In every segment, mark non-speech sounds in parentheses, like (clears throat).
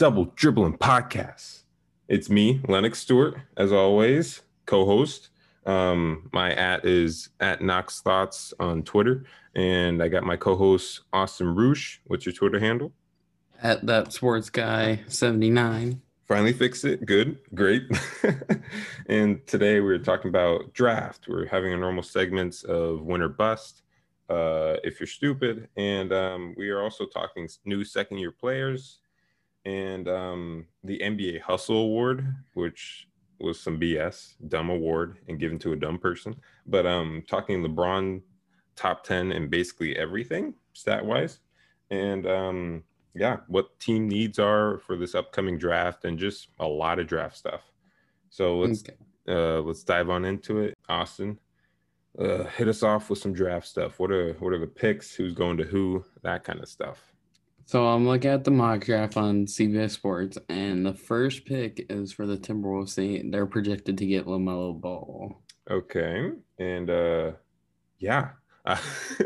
Double Dribblin Podcast. It's me, Lennox Stewart, as always, co-host. Um, my at is at Knox Thoughts on Twitter, and I got my co-host Austin Roosh. What's your Twitter handle? At that sports guy seventy nine. Finally fixed it. Good, great. (laughs) and today we're talking about draft. We're having a normal segments of winner bust. Uh, if you're stupid, and um, we are also talking new second year players and um, the NBA Hustle Award, which was some BS, dumb award, and given to a dumb person. But um, talking LeBron top ten and basically everything stat wise, and um, yeah, what team needs are for this upcoming draft, and just a lot of draft stuff. So let's Okay. uh, let's dive on into it. Austin, uh, hit us off with some draft stuff. What are what are the picks? Who's going to who? That kind of stuff. So I'm looking at the mock draft on CBS Sports, and the first pick is for the Timberwolves. They they're projected to get Lamelo Ball. Okay, and uh, yeah, uh, (laughs)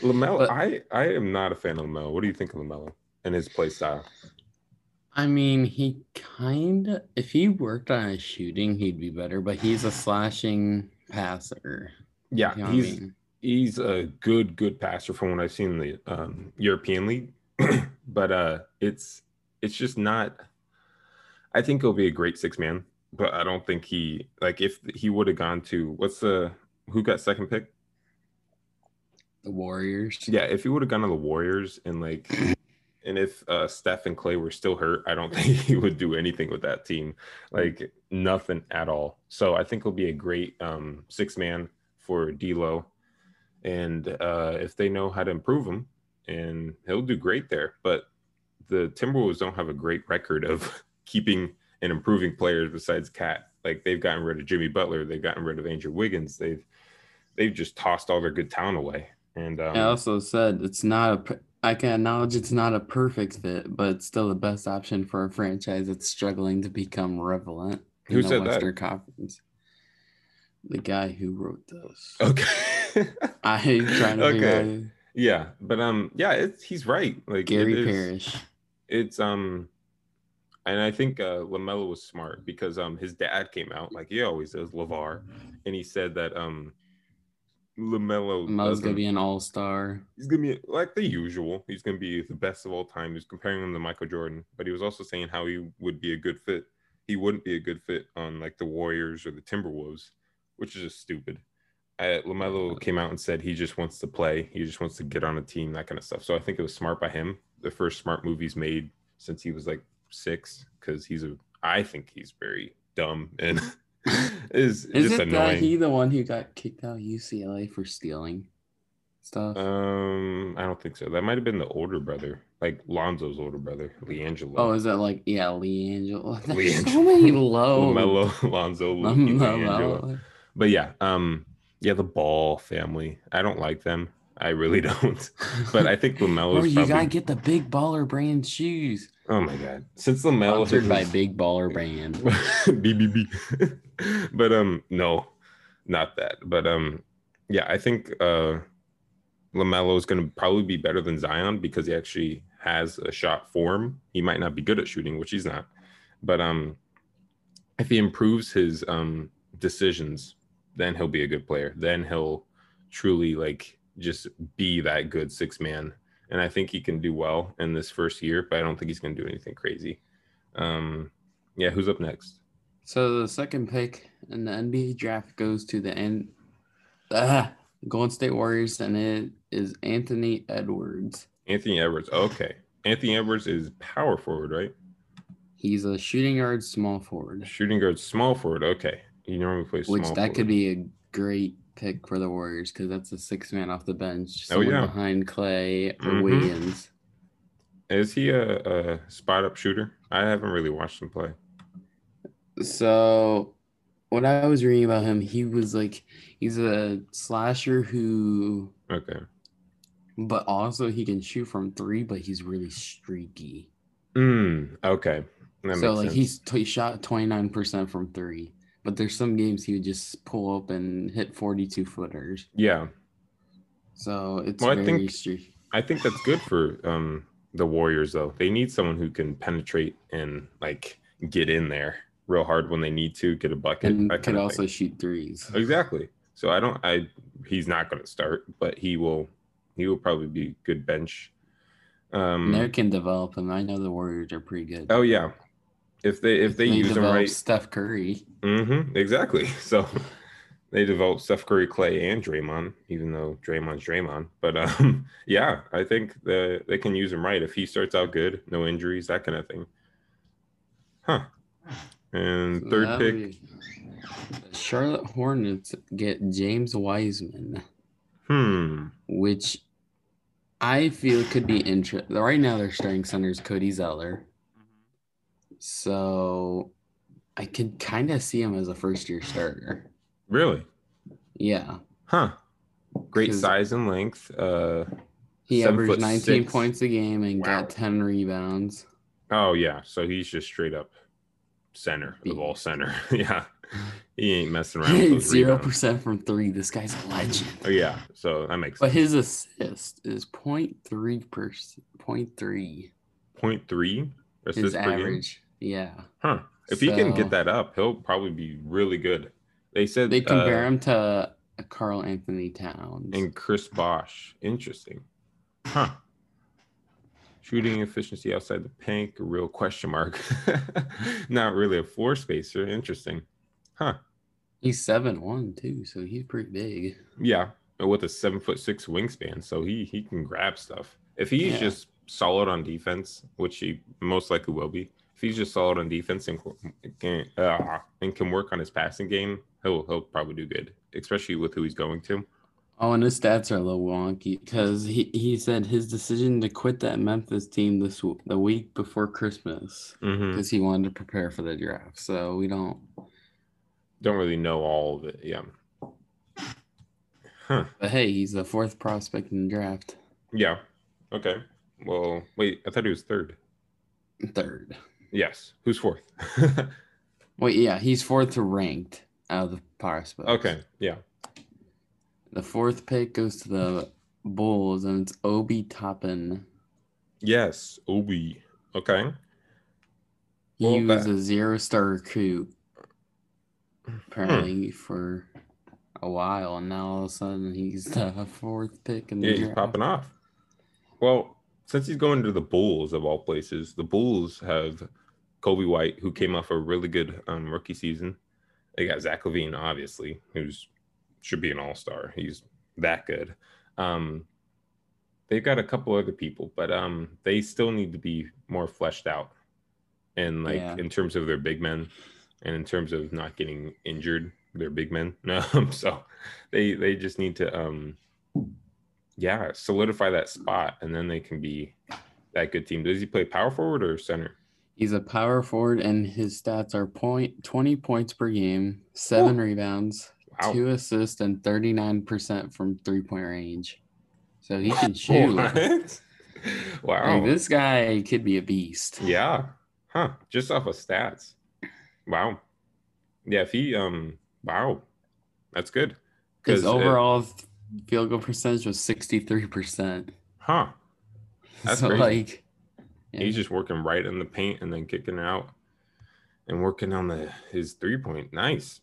Lamelo. But- I I am not a fan of Lamelo. What do you think of Lamelo and his play style? I mean, he kind of if he worked on his shooting, he'd be better. But he's a slashing passer. Yeah, You know what I he's mean? he's a good good passer from what I've seen in the um, European League, (clears throat) but uh, it's it's just not. I think he'll be a great six man, but I don't think he like if he would have gone to what's the who got second pick? the Warriors. Yeah, if he would have gone to the Warriors and like, (clears throat) and if uh, Steph and Klay were still hurt, I don't (laughs) think he would do anything with that team, like nothing at all. So I think he'll be a great um, six man for D'Lo, and uh, if they know how to improve him, and he'll do great there. But the Timberwolves don't have a great record of (laughs) keeping and improving players besides KAT. Like they've gotten rid of Jimmy Butler, they've gotten rid of Andrew Wiggins, they've they've just tossed all their good talent away. And um, I also said it's not a. I can acknowledge it's not a perfect fit, but it's still the best option for a franchise that's struggling to become relevant Who the said that? Western Conference. The guy who wrote this. Okay. (laughs) I'm trying to okay. Yeah, but um, yeah, it's he's right. Like Gary it Parrish. It's um, and I think uh, Lamelo was smart because um, his dad came out like he always does, LaVar, and he said that um, Lamelo Melo's gonna be an all star. he's gonna be like the usual. He's gonna be the best of all time. He was comparing him to Michael Jordan, but he was also saying how he would be a good fit. He wouldn't be a good fit on like the Warriors or the Timberwolves, which is just stupid. Uh, Lamelo came out and said he just wants to play. He just wants to get on a team, that kind of stuff. So I think it was smart by him. The first smart move he's made since he was like six, because he's a. I think he's very dumb and (laughs) is Is just it annoying. that he the one who got kicked out of UCLA for stealing stuff? Um, I don't think so. That might have been the older brother, like Lonzo's older brother, LiAngelo. oh, is that like yeah, LiAngelo? (laughs) There's so LiAngelo. many low. Lamelo, Lonzo, Luke, LiAngelo. Lamelo. But yeah, um, yeah, the Ball family. I don't like them. I really (laughs) don't. But I think Lamelo. Lamelo's you probably. gotta get the big baller brand shoes. oh my god! Since Lamelo Sponsored by has Big Baller Brand. (laughs) BBB, (laughs) but um, no, not that. But um, yeah, I think uh, Lamelo is going to probably be better than Zion because he actually has a shot form. He might not be good at shooting, which he's not, but um, if he improves his um decisions, then he'll be a good player. Then he'll truly like just be that good six man. And I think he can do well in this first year, but I don't think he's going to do anything crazy. Um, yeah, who's up next? So the second pick in the NBA draft goes to the end, ah, Golden State Warriors, and it is Anthony Edwards. Anthony Edwards. Okay. Anthony Edwards is power forward, right? He's a shooting guard, small forward, Shooting guard, small forward. Okay. He normally plays which small that forward. could be a great pick for the Warriors because that's a six man off the bench, Oh, yeah. behind Klay or Mhm. Wiggins. Is he a, a spot up shooter? I haven't really watched him play. So, what I was reading about him, he was like, he's a slasher who, Okay. but also he can shoot from three, but he's really streaky. Mm, okay. That so like sense. he's he shot 29% from three but there's some games he would just pull up and hit 42 footers. Yeah, So it's Well, I think- stre- I think that's good for um the Warriors though. They need someone who can penetrate and like get in there real hard when they need to get a bucket. and could also shoot threes. exactly. So I don't. I he's not going to start, but he will. He will probably be good bench. Um. Can develop him. I know the Warriors are pretty good. Oh yeah. If they if they, use him develop right, Steph Curry. Mm-hmm. exactly. (laughs) So they developed Steph Curry, Klay, and Draymond, even though Draymond's Draymond. But um, (laughs) yeah, I think the they can use him right if he starts out good, no injuries, that kind of thing. Huh. And So third pick, be- Charlotte Hornets get James Wiseman, hmm. which I feel could be interesting. Right now, their starting center is Cody Zeller. So I could kind of see him as a first year starter. Really? Yeah. Huh. Great size and length. Uh He averaged 19 six. points a game and Wow. got 10 rebounds. oh yeah. So he's just straight up center of all center. (laughs) yeah. He ain't messing around with (laughs) Zero percent from three. This guy's a legend. Oh yeah. So that makes But sense. his assist is 0.3 percent. 0.3 point three his per game. Yeah. Huh. If he can get that up, he'll probably be really good. They said They compare uh, him to Karl Anthony Towns. and Chris Bosh. Interesting. Huh. Shooting efficiency outside the paint, a real question mark. (laughs) Not really a floor spacer. Interesting. Huh. He's seven one too, so he's pretty big. Yeah. With a seven foot six wingspan. So he he can grab stuff. If he's Yeah. just solid on defense, which he most likely will be, he's just solid on defense and can uh, and can work on his passing game, he'll he'll probably do good, especially with who he's going to. Oh, and his stats are a little wonky because he, he said his decision to quit that Memphis team this the week before Christmas because he wanted to prepare for the draft. So we don't. Don't really know all of it. Yeah. Huh. But hey, he's the fourth prospect in the draft. Yeah. Okay. Well, wait. I thought he was third. Third. Yes. Who's fourth? (laughs) Wait, yeah, he's fourth to ranked out of the prospects. okay. Yeah. The fourth pick goes to the Bulls, and it's Obi Toppin. Yes. Obi. Okay. He Well, was that- a zero star recruit apparently hmm. for a while, and now all of a sudden he's the fourth pick in the Yeah, he's popping off. Well, since he's going to the Bulls of all places, the Bulls have Coby White, who came off a really good um, rookie season. They got Zach LaVine, obviously, who's should be an all star. He's that good. Um, they've got a couple other people, but um, they still need to be more fleshed out, and like Yeah. in terms of their big men, and in terms of not getting injured, they're big men. (laughs) Um, so they they just need to um, yeah, solidify that spot, and then they can be that good team. Does he play power forward or center? He's a power forward, and his stats are point twenty points per game, seven rebounds, Wow. two assists, and thirty nine percent from three point range. So he can (laughs) shoot. Wow. Like, this guy could be a beast. Yeah. Huh. Just off of stats. Wow. Yeah, if he um wow. That's good. Because overall field goal percentage was sixty three percent. huh. That's so crazy. like, yeah. He's just working right in the paint and then kicking it out and working on the his three point. Nice.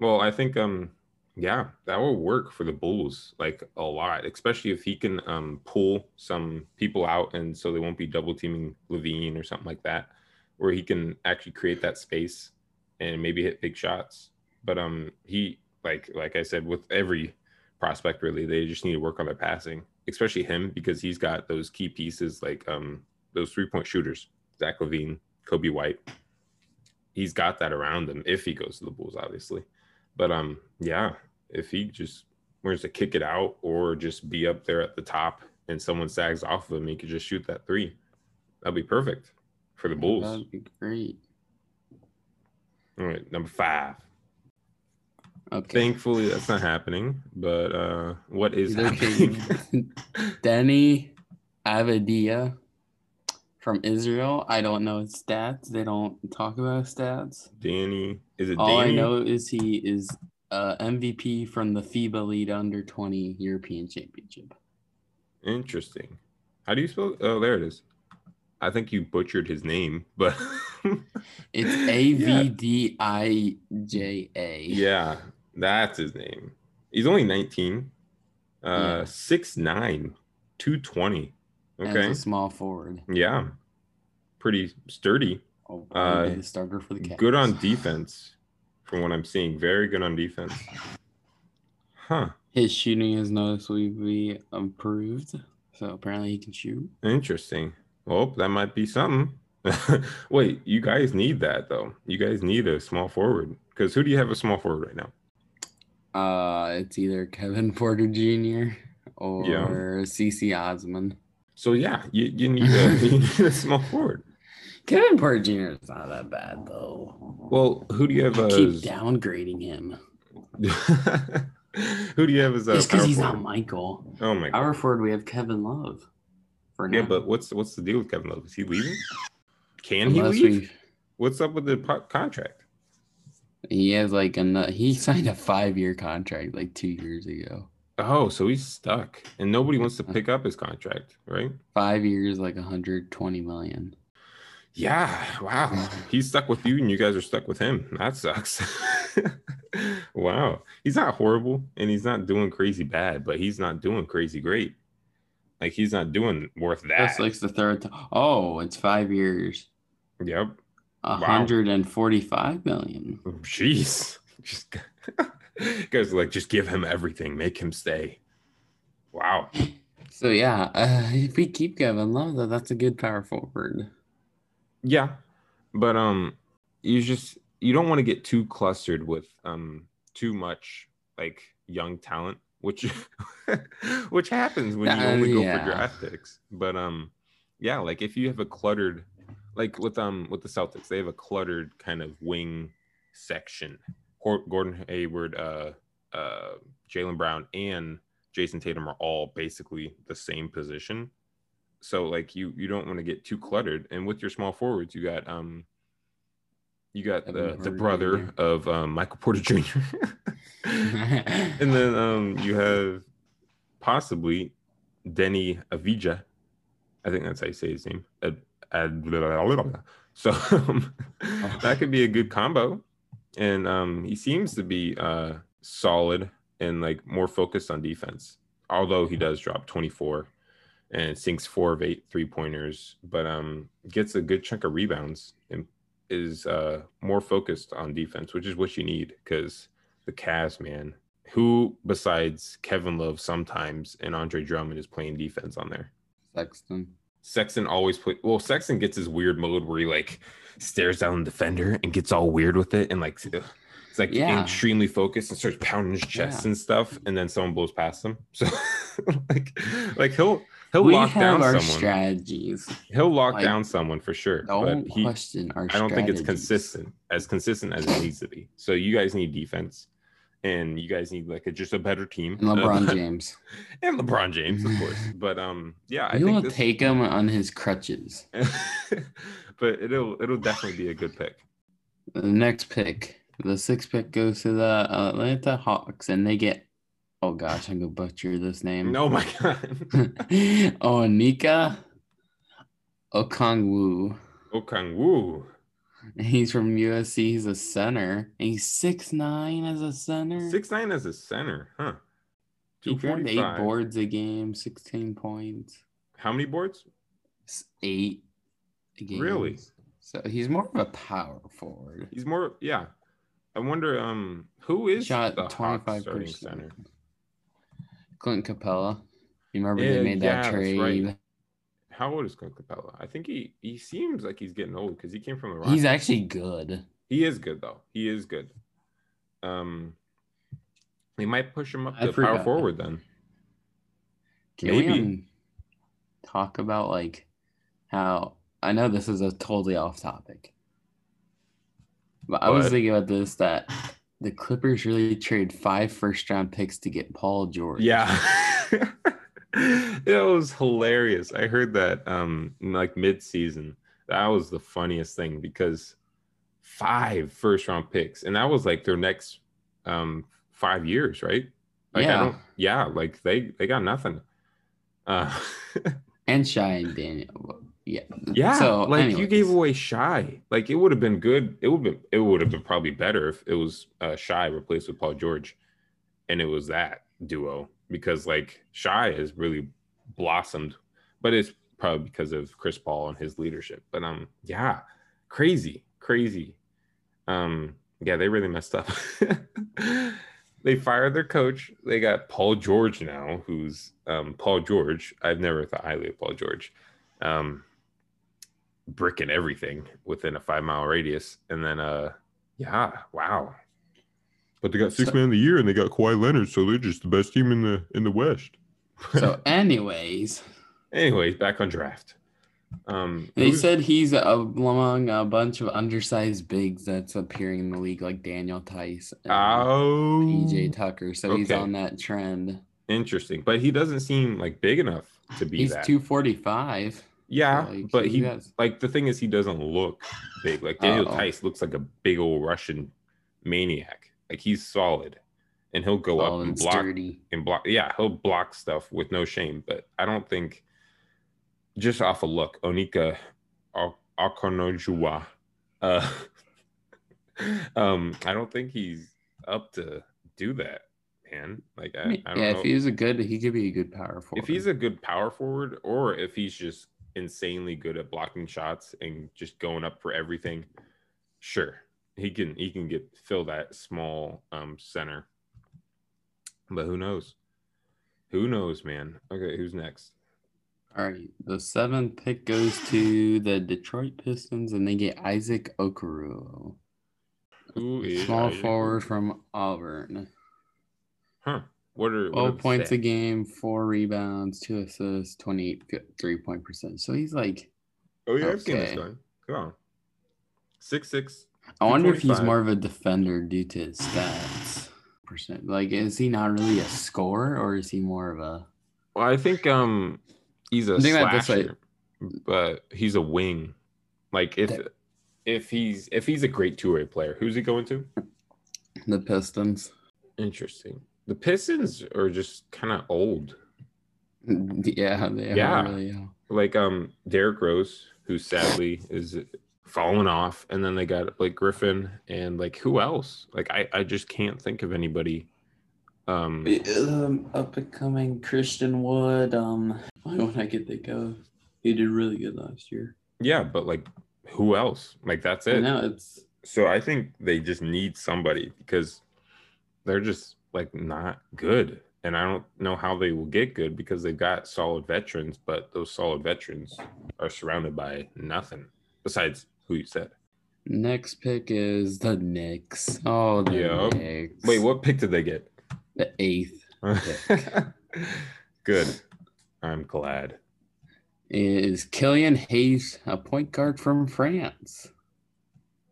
Well, I think um yeah, that will work for the Bulls like a lot, especially if he can um pull some people out and so they won't be double teaming LaVine or something like that, where he can actually create that space and maybe hit big shots. But um he like like I said with every prospect really, they just need to work on their passing, especially him because he's got those key pieces like um those three point shooters, Zach LaVine, Coby White. He's got that around him if he goes to the Bulls, obviously. But um, yeah, if he just wants to kick it out or just be up there at the top and someone sags off of him, he could just shoot that three. That'd be perfect for the Bulls. That'd be great. All right, number five. Okay. Thankfully, that's not happening. But uh, what is They're happening? taking (laughs) Deni Avadia from Israel. I don't know his stats. They don't talk about his stats. Danny. Is it All Danny? I know is he is uh, MVP from the FIBA Lead Under 20 European Championship. Interesting. How do you spell? Oh, there it is. I think you butchered his name, but (laughs) It's A V D I J A. yeah, that's his name. He's only 19. Uh Yeah. 6'9, 220. Okay. a small forward. Yeah. Pretty sturdy. Oh, Uh, starter for the Cavs. Good on defense, from what I'm seeing. Very good on defense. Huh. His shooting has noticeably improved. So apparently he can shoot. Interesting. Well, that might be something. (laughs) Wait, you guys need that though. You guys need a small forward. Because who do you have a small forward right now? Uh, it's either Kevin Porter Jr. or Yeah. Cedi Osman. So yeah, you, you need a (laughs) you need a small forward. Kevin Porter Jr. is not that bad though. Well, who do you have keep as downgrading him (laughs) who do you have as a just because he's forward? not Michael. Oh my god. Power forward, we have Kevin Love. For Yeah, now. but what's what's the deal with Kevin Love? Is he leaving? Can he leave? we- What's up with the contract? he has like a he signed a five year contract like two years ago. Oh, so he's stuck, and nobody wants to uh-huh. pick up his contract, right? Five years, like 120 million. Yeah. Wow. He's stuck with you, and you guys are stuck with him. That sucks. (laughs) wow. He's not horrible, and he's not doing crazy bad, but he's not doing crazy great. Like he's not doing worth that. That's like the third time. Oh, it's five years. yep. 145 million. Jeez. (laughs) Just (laughs) (laughs) guys like, just give him everything, make him stay. Wow. So yeah, uh, if we keep Kevin Love, though, that's a good power forward. Yeah. But um you just you don't want to get too clustered with um too much like young talent, which (laughs) which happens when you Uh, only go yeah. for draft picks. But um yeah, like if you have a cluttered like with um with the Celtics, they have a cluttered kind of wing section. Gor- Gordon Hayward, uh uh Jaylen Brown and Jayson Tatum are all basically the same position. So like you you don't want to get too cluttered. And with your small forwards, you got um you got the, the brother Jr.. of um, Michael Porter Jr. (laughs) and then um you have possibly Deni Avija. I think that's how you say his name. Ad, ad, blah, blah, blah, blah. So (laughs) um, that could be a good combo. And um, he seems to be uh, solid and like more focused on defense. Although he does drop 24 and sinks four of eight three pointers, but um, gets a good chunk of rebounds and is uh, more focused on defense, which is what you need because the Cavs, man, who besides Kevin Love sometimes and Andre Drummond is playing defense on there. Sexton. Sexton always play well. Sexton gets his weird mode where he like stares down the defender and gets all weird with it and like it's like Yeah. extremely focused and starts pounding his chest Yeah. and stuff, and then someone blows past him. (laughs) So like like he'll he'll we lock have down our someone. strategies. he'll lock like, down someone for sure. Don't but he question our. I don't think it's consistent as consistent as it needs to be. So you guys need defense. And you guys need like a, just a better team. And LeBron (laughs) James. and LeBron James, of course. (laughs) But um, yeah, I he will this, take him on his crutches. (laughs) but it'll it'll definitely be a good pick. The next pick, the sixth pick goes to the Atlanta Hawks, and they get. Oh gosh, I'm gonna butcher this name. No, my God. oh, Nika Okongwu. (laughs) He's from USC. He's a center. And he's six nine as a center. Six nine as a center, huh? He grabbed eight boards a game, sixteen points, How many boards? Eight. Games. Really? So he's more of a power forward. He's more, yeah. I wonder, um, who is Shot twenty five percent. center? Clint Capela. You remember Yeah, they made yeah, that trade? right. How old is Clint Capela? I think he he seems like he's getting old because he came from the. He's actually good. He is good though. He is good. Um, they might push him up I to power forward then. Can we Maybe. um, talk about like how I know this is a totally off topic, but I was thinking about this that the Clippers really trade five first round picks to get Paul George. Yeah. (laughs) (laughs) it was hilarious. I heard that um like mid-season. That was the funniest thing because five first round picks, and that was like their next um five years, right? Like, Yeah. yeah, like they they got nothing. Uh, (laughs) and Shai and Daniel. Yeah. yeah, So like you gave away Shai. Like it would have been good. It would be it would have been probably better if it was uh, Shai replaced with Paul George, and it was that duo because like Shai has really blossomed, but it's probably because of Chris Paul and his leadership. But um, yeah, crazy, crazy. Um, yeah, they really messed up. (laughs) they fired their coach. They got Paul George now, who's um Paul George. I've never thought highly of Paul George. Um, bricking everything within a five mile radius. And then, uh, yeah, wow. But they got six So- man of the year, and they got Kawhi Leonard, so they're just the best team in the in the West. So, (laughs) anyways, anyways, back on draft. Um, they who's- said he's a, among a bunch of undersized bigs that's appearing in the league, like Daniel Theis and oh, PJ Tucker. So he's on that trend. interesting, but he doesn't seem like big enough to be He's 245. yeah, like, but he he has- like the thing is he doesn't look big. Like Daniel Uh-oh. Theis looks like a big old Russian maniac. Like he's solid, and he'll go Tall up and block sturdy. and block. Yeah, he'll block stuff with no shame. But I don't think just off a look, Onika Akonojua, uh, (laughs) um, I don't think he's up to do that, man. Like I, I yeah, know if he's a good, he could be a good power forward. if he's a good power forward, or if he's just insanely good at blocking shots and just going up for everything. Sure, he can he can get fill that small um center. But who knows? Who knows, man? Okay, who's next? All right, the seventh pick goes to the Detroit Pistons, and they get Isaac Okoro, Who is small Isaac forward from Auburn. Huh? What are what are Twelve the points a game, four rebounds, two assists, twenty-eight three point percent. So he's like, Oh yeah, I've seen this guy. Come on, six six. I wonder if he's more of a defender due to his stats. Percent, like, is he not really a scorer, or is he more of a? Well, I think um he's a Think about it this way. slasher, but he's a wing. Like if That- if he's if he's a great two way player, who's he going to? The Pistons. Interesting. The Pistons are just kind of old. (laughs) Yeah, they are Yeah. really. uh, Like um Derrick Rose, who sadly is falling off, and then they got Blake Griffin and like who else? Like I I just can't think of anybody. Um Um, up and coming Christian Wood. Um, (laughs) why would I get that go? He did really good last year. yeah, but like who else? Like that's it. know it's So I think they just need somebody because they're just like not good. And I don't know how they will get good because they've got solid veterans, but those solid veterans are surrounded by nothing besides who you said. next pick is the Knicks. Oh, the Yeah. Knicks. Wait, what pick did they get? The eighth (laughs) good. I'm glad. is Killian Hayes, a point guard from France.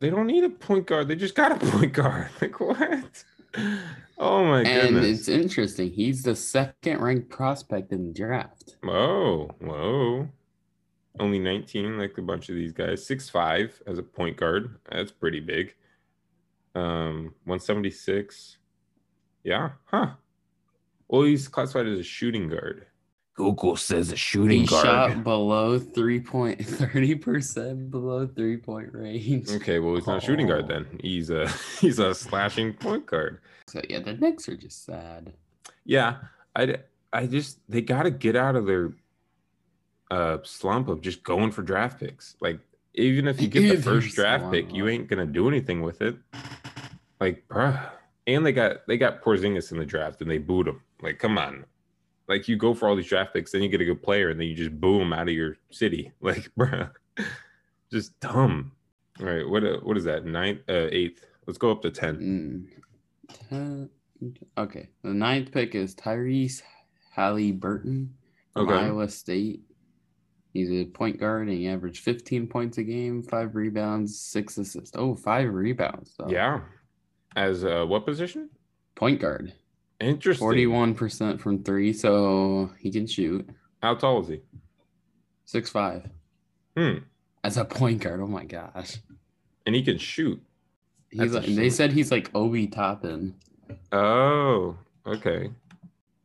They don't need a point guard. They just got a (laughs) point guard. (laughs) Like what? Oh my god. and goodness. it's interesting. He's the second ranked prospect in the draft. Whoa, whoa. Only 19, like a bunch of these guys. Six five as a point guard. That's pretty big. Um, 176. Yeah, huh. Well, he's classified as a shooting guard. Google says a shooting He shot below three point (laughs) thirty percent below three point range. Okay, well, he's not a shooting guard Oh. then. He's a (laughs) he's a slashing point guard. So yeah, the Knicks are just sad. Yeah, I I just they got to get out of their uh slump of just going for draft picks. Like even if you get the first draft pick, you ain't gonna do anything with it. Like, bruh. And they got they got Porzingis in the draft and they booed him. Like, come on. Like you go for all these draft picks, then you get a good player, and then you just boo him out of your city. (laughs) Like, bruh, just dumb. All right, what uh, what is that? Ninth, uh, eighth. Let's go up to ten. Mm. Ten- Okay, the ninth pick is Tyrese Haliburton from Okay. Iowa State. He's a point guard and he averaged 15 points a game, five rebounds, six assists. Oh, five rebounds. Though. Yeah. As uh, what position? Point guard. Interesting. Forty-one percent from three, so he can shoot. How tall is he? Six five. Hmm. As a point guard, oh my gosh. And he can shoot. He's That's a like, they said he's like Obi Toppin. Oh, okay.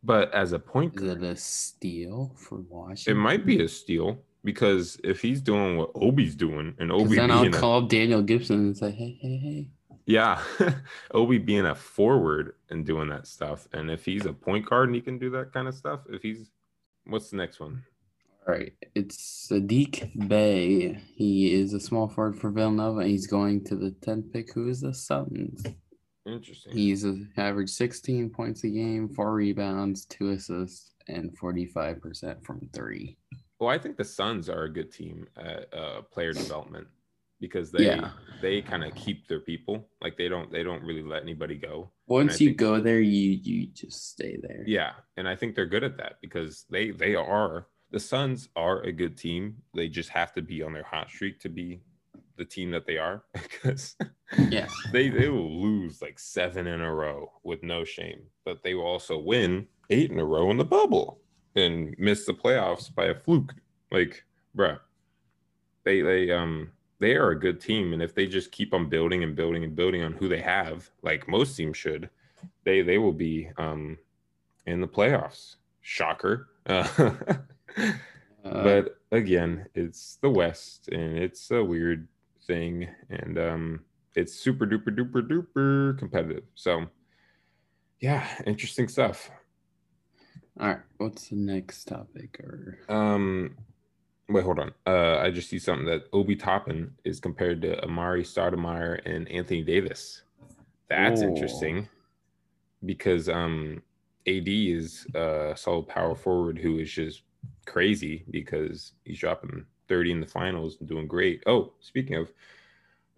But as a point Is it a steal for Washington? it might be a steal because if he's doing what Obi's doing, and Obi then I'll being a, call Daniel Gibson and say, hey, hey, hey. yeah, (laughs) Obi being a forward and doing that stuff, and if he's a point guard and he can do that kind of stuff, if he's what's the next one? All right, it's Saddiq Bey. He is a small forward for Villanova. And he's going to the 10th pick. Who is the Suns? Interesting. He's a, averaged 16 points a game, four rebounds, two assists, and 45% from three. Well, I think the Suns are a good team at uh, player development because they Yeah. they kind of keep their people. Like they don't they don't really let anybody go. Once you think- go there, you you just stay there. Yeah, and I think they're good at that because they they are the Suns are a good team. They just have to be on their hot streak to be the team that they are (laughs) because Yeah. they they will lose like seven in a row with no shame, but they will also win eight in a row in the bubble and miss the playoffs by a fluke. Like, bruh, they they um they are a good team, and if they just keep on building and building and building on who they have, like most teams should, they they will be um in the playoffs. Shocker. Uh, (laughs) Uh, but again, it's the West, and it's a weird thing, and um, it's super duper duper duper competitive. So, yeah, interesting stuff. all right, what's the next topic? Or Um, wait, hold on. Uh, I just see something that Obi Toppin is compared to Amar'e Stoudemire and Anthony Davis. That's interesting because um, AD is a solid power forward who is just crazy because he's dropping 30 in the finals and doing great. Oh, speaking of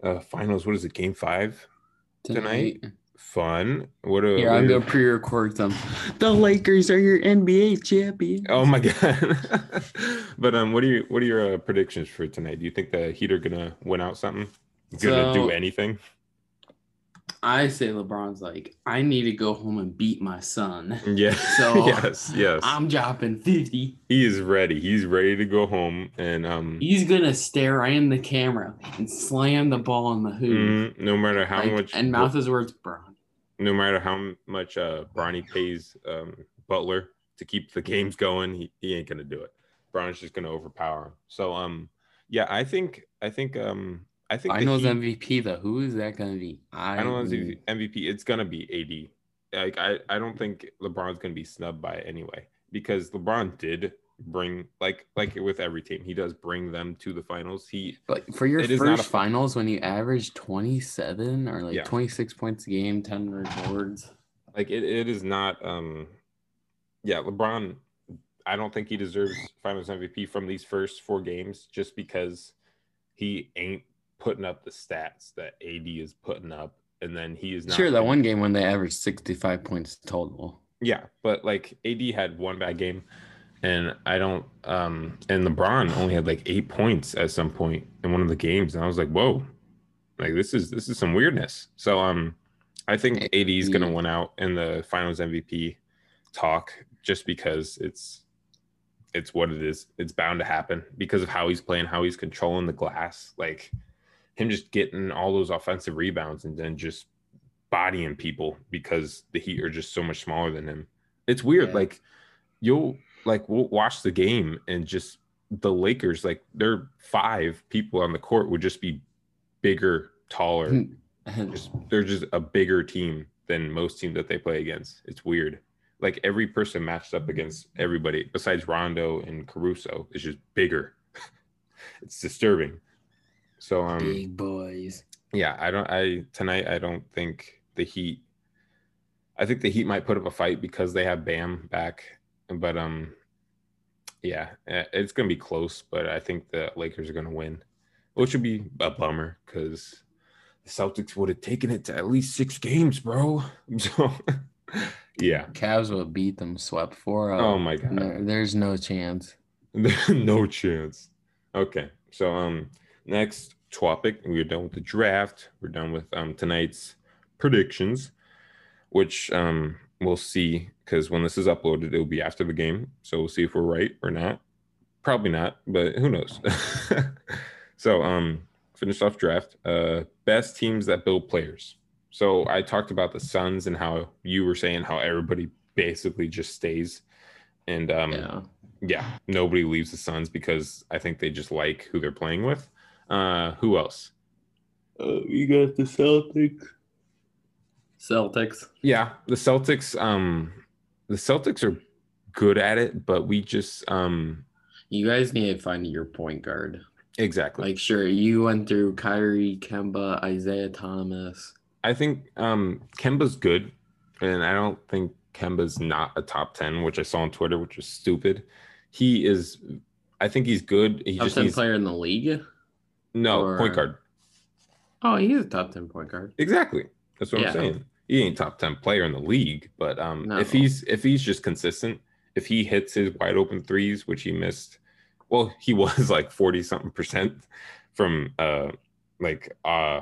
uh, finals, what is it? Game five tonight. Fun. What a Here, what I'll are- go pre-record them. The Lakers are your NBA champions. Oh my god! (laughs) but um, what are you what are your uh, predictions for tonight? Do you think the Heat are gonna win out something? Gonna do anything? I say LeBron's like, I need to go home and beat my son. Yeah. (laughs) So, (laughs) yes, yes. I'm dropping 50. he is ready. He's ready to go home and um. He's gonna stare right in the camera and slam the ball in the hoop. mm, no matter how Like, much, and mouth his words, Bron. no matter how much uh Bronny pays um Butler to keep the games going, he, he ain't gonna do it. Bron's just gonna overpower him. So um, yeah, I think I think um I think the Finals Heat- MVP though. Who is that gonna be? I, don't know MVP. It's gonna be AD. Like I, I don't think LeBron's gonna be snubbed by it anyway because LeBron did bring like like with every team he does bring them to the finals. He But for your It is not first a- finals, when you average 27 or like Yeah. 26 points a game, 10 boards. like it, it is not um yeah LeBron. I don't think he deserves Finals MVP from these first four games just because he ain't putting up the stats that AD is putting up, and then he is not Sure, that one game when they averaged 65 points total. Yeah, but like AD had one bad game, and I don't. Um, and LeBron only had like eight points at some point in one of the games, and I was like, whoa, like this is this is some weirdness. So um, I think AD is gonna win out in the Finals MVP talk just because it's it's what it is. It's bound to happen because of how he's playing, how he's controlling the glass, like him just getting all those offensive rebounds and then just bodying people because the Heat are just so much smaller than him. It's weird. Yeah. Like you'll like we'll watch the game and just the Lakers, like their five people on the court would just be bigger, taller. Hmm. just they're just a bigger team than most teams that they play against. It's weird. Like every person matched up against everybody besides Rondo and Caruso is just bigger. (laughs) it's disturbing. So um Big boys. yeah, I don't. I tonight. I don't think the Heat. I think the Heat might put up a fight because they have Bam back, but um, yeah, eh, it's gonna be close. But I think the Lakers are gonna win, which would be a bummer because the Celtics would have taken it to at least six games, bro. (laughs) So yeah. Cavs will beat them, swept 4 Oh my god. No, there's no chance. (laughs) no chance. Okay. So um next topic, we're done with the draft. We're done with um tonight's predictions, which um we'll see because when this is uploaded, it'll be after the game. So we'll see if we're right or not. Probably not, but who knows? (laughs) so um finished off draft. Uh best teams that build players. So I talked about the Suns and how you were saying how everybody basically just stays. And um Yeah. yeah, nobody leaves the Suns because I think they just like who they're playing with. Uh who else? Uh, you got the Celtics. Celtics. Yeah, the Celtics um the Celtics are good at it, but we just um You guys need to find your point guard. exactly. Like, sure, you went through Kyrie, Kemba, Isaiah Thomas. I think um Kemba's good, and I don't think Kemba's not a top 10, which I saw on Twitter, which was stupid. He is I think he's good. He Top just 10 needs player in the league. No or- point guard. Oh, he's a top 10 point guard. Exactly. That's what Yeah. I'm saying. He ain't top 10 player in the league, but um No. if he's if he's just consistent, if he hits his wide open threes, which he missed, well, he (laughs) was like 40 something percent from uh like uh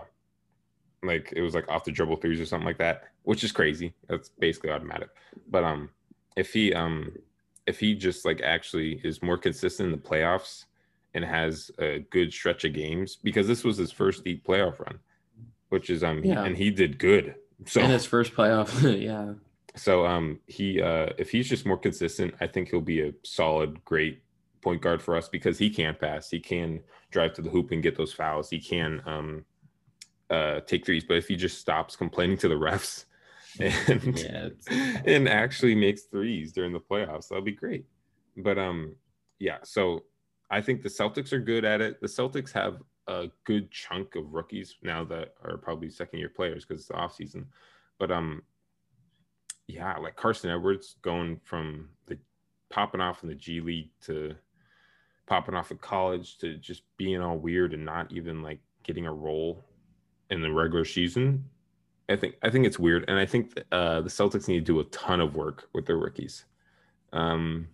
like it was like off the dribble threes or something like that, which is crazy. That's basically automatic. But um if he um if he just like actually is more consistent in the playoffs and has a good stretch of games because this was his first deep playoff run, which is um Yeah. and he did good. So In his first playoff. (laughs) yeah. so um he uh if he's just more consistent, I think he'll be a solid, great point guard for us because he can pass, he can drive to the hoop and get those fouls, he can um uh take threes. But if he just stops complaining to the refs (laughs) and Yeah. And actually makes threes during the playoffs, that'll be great. But um yeah, so I think the Celtics are good at it. The Celtics have a good chunk of rookies now that are probably second year players because it's the off season. But um yeah, like Carson Edwards going from the popping off in the G League to popping off of college to just being all weird and not even like getting a role in the regular season. I think I think it's weird, and I think that, uh, the Celtics need to do a ton of work with their rookies. Um,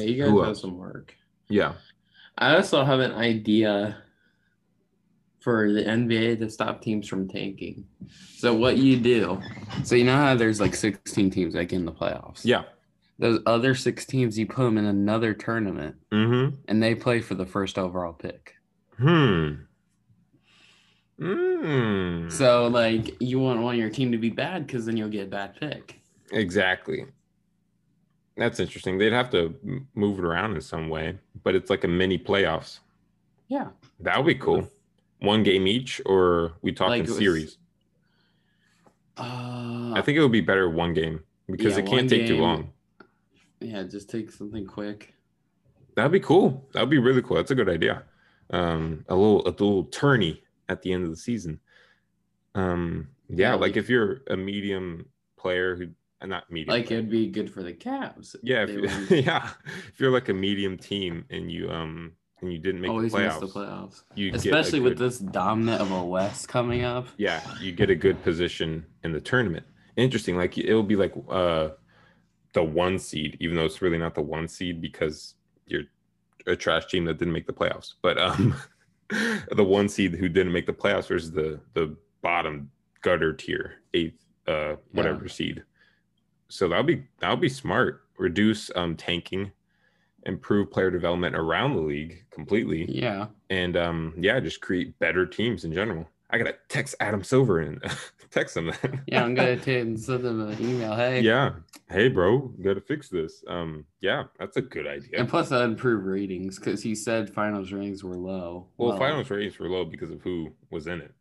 yeah, you guys have some work. Yeah, I also have an idea for the NBA to stop teams from tanking. So what you do, so you know how there's like 16 teams like in the playoffs. yeah, Those other six teams, you put them in another tournament, mm-hmm. and they play for the first overall pick. Hmm. Mm. So like you won't want your team to be bad because then you'll get a bad pick. exactly. That's interesting. They'd have to move it around in some way, but it's like a mini playoffs. Yeah. That would be cool. One game each, or we talking Like was- series? Uh, I think it would be better one game because Yeah, it can't take too long. yeah, just take something quick. That'd be cool. That'd be really cool. That's a good idea. Um, a little a little tourney at the end of the season. Um, yeah, Yeah, like if you're a medium player who uh, not medium, Like it'd be good for the Cavs. yeah, if, would (laughs) yeah. If you're like a medium team and you um and you didn't make always the playoffs, the playoffs. you Especially with this dominant of a West coming up. yeah, you get a good position in the tournament. Interesting. Like it'll be like uh the one seed, even though it's really not the one seed because you're a trash team that didn't make the playoffs. But um (laughs) the one seed who didn't make the playoffs versus the the bottom gutter tier, eighth uh whatever seed. So that'll be that'll be smart. Reduce um tanking, improve player development around the league completely Yeah. and um yeah just create better teams in general i gotta text adam silver and (laughs) text him that Yeah, I'm gonna (laughs) send them an email. Hey. yeah hey bro gotta fix this um yeah that's a good idea And plus, that improve ratings because he said finals ratings were low. well finals ratings were low because of who was in it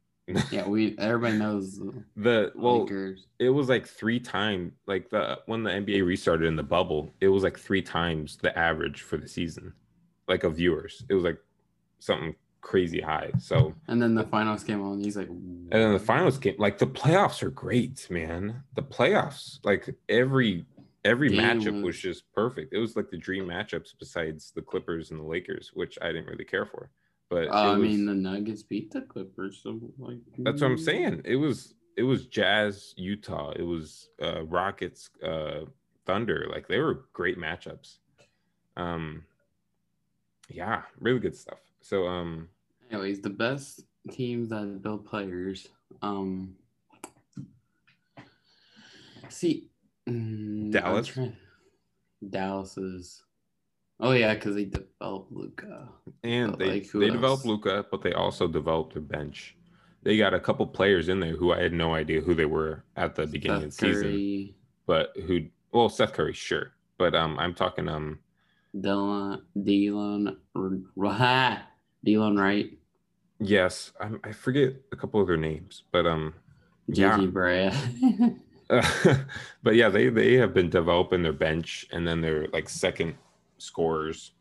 Yeah, we everybody knows the (laughs) the well Lakers. it was like three times like the when the nba restarted in the bubble it was like three times the average for the season like of viewers it was like something crazy high so And then the finals came on. He's like, And then the finals game, like the playoffs are great, man. The playoffs, like every every matchup was was- just perfect. It was like the dream matchups besides the Clippers and the Lakers, which I didn't really care for. But Uh, I mean, the Nuggets beat the Clippers. So like, that's what I'm saying. It was it was Jazz, Utah. It was uh, Rockets, uh, Thunder. Like they were great matchups. Um, yeah, really good stuff. So um, Anyways, the best teams that build players. Um, see, Mm, Dallas? Dallas is. Oh yeah, because they developed Luka. And But, they like, they developed? Luka, but they also developed their bench. They got a couple players in there who I had no idea who they were at the beginning of the season, Curry, but who well Seth Curry, sure, but um I'm talking um Dylan, Dylan, (laughs) Delon Wright, yes I'm, I forget a couple of their names, but um Yeah. J.J. Barea. (laughs) (laughs) but yeah, they they have been developing their bench and then their like second scorers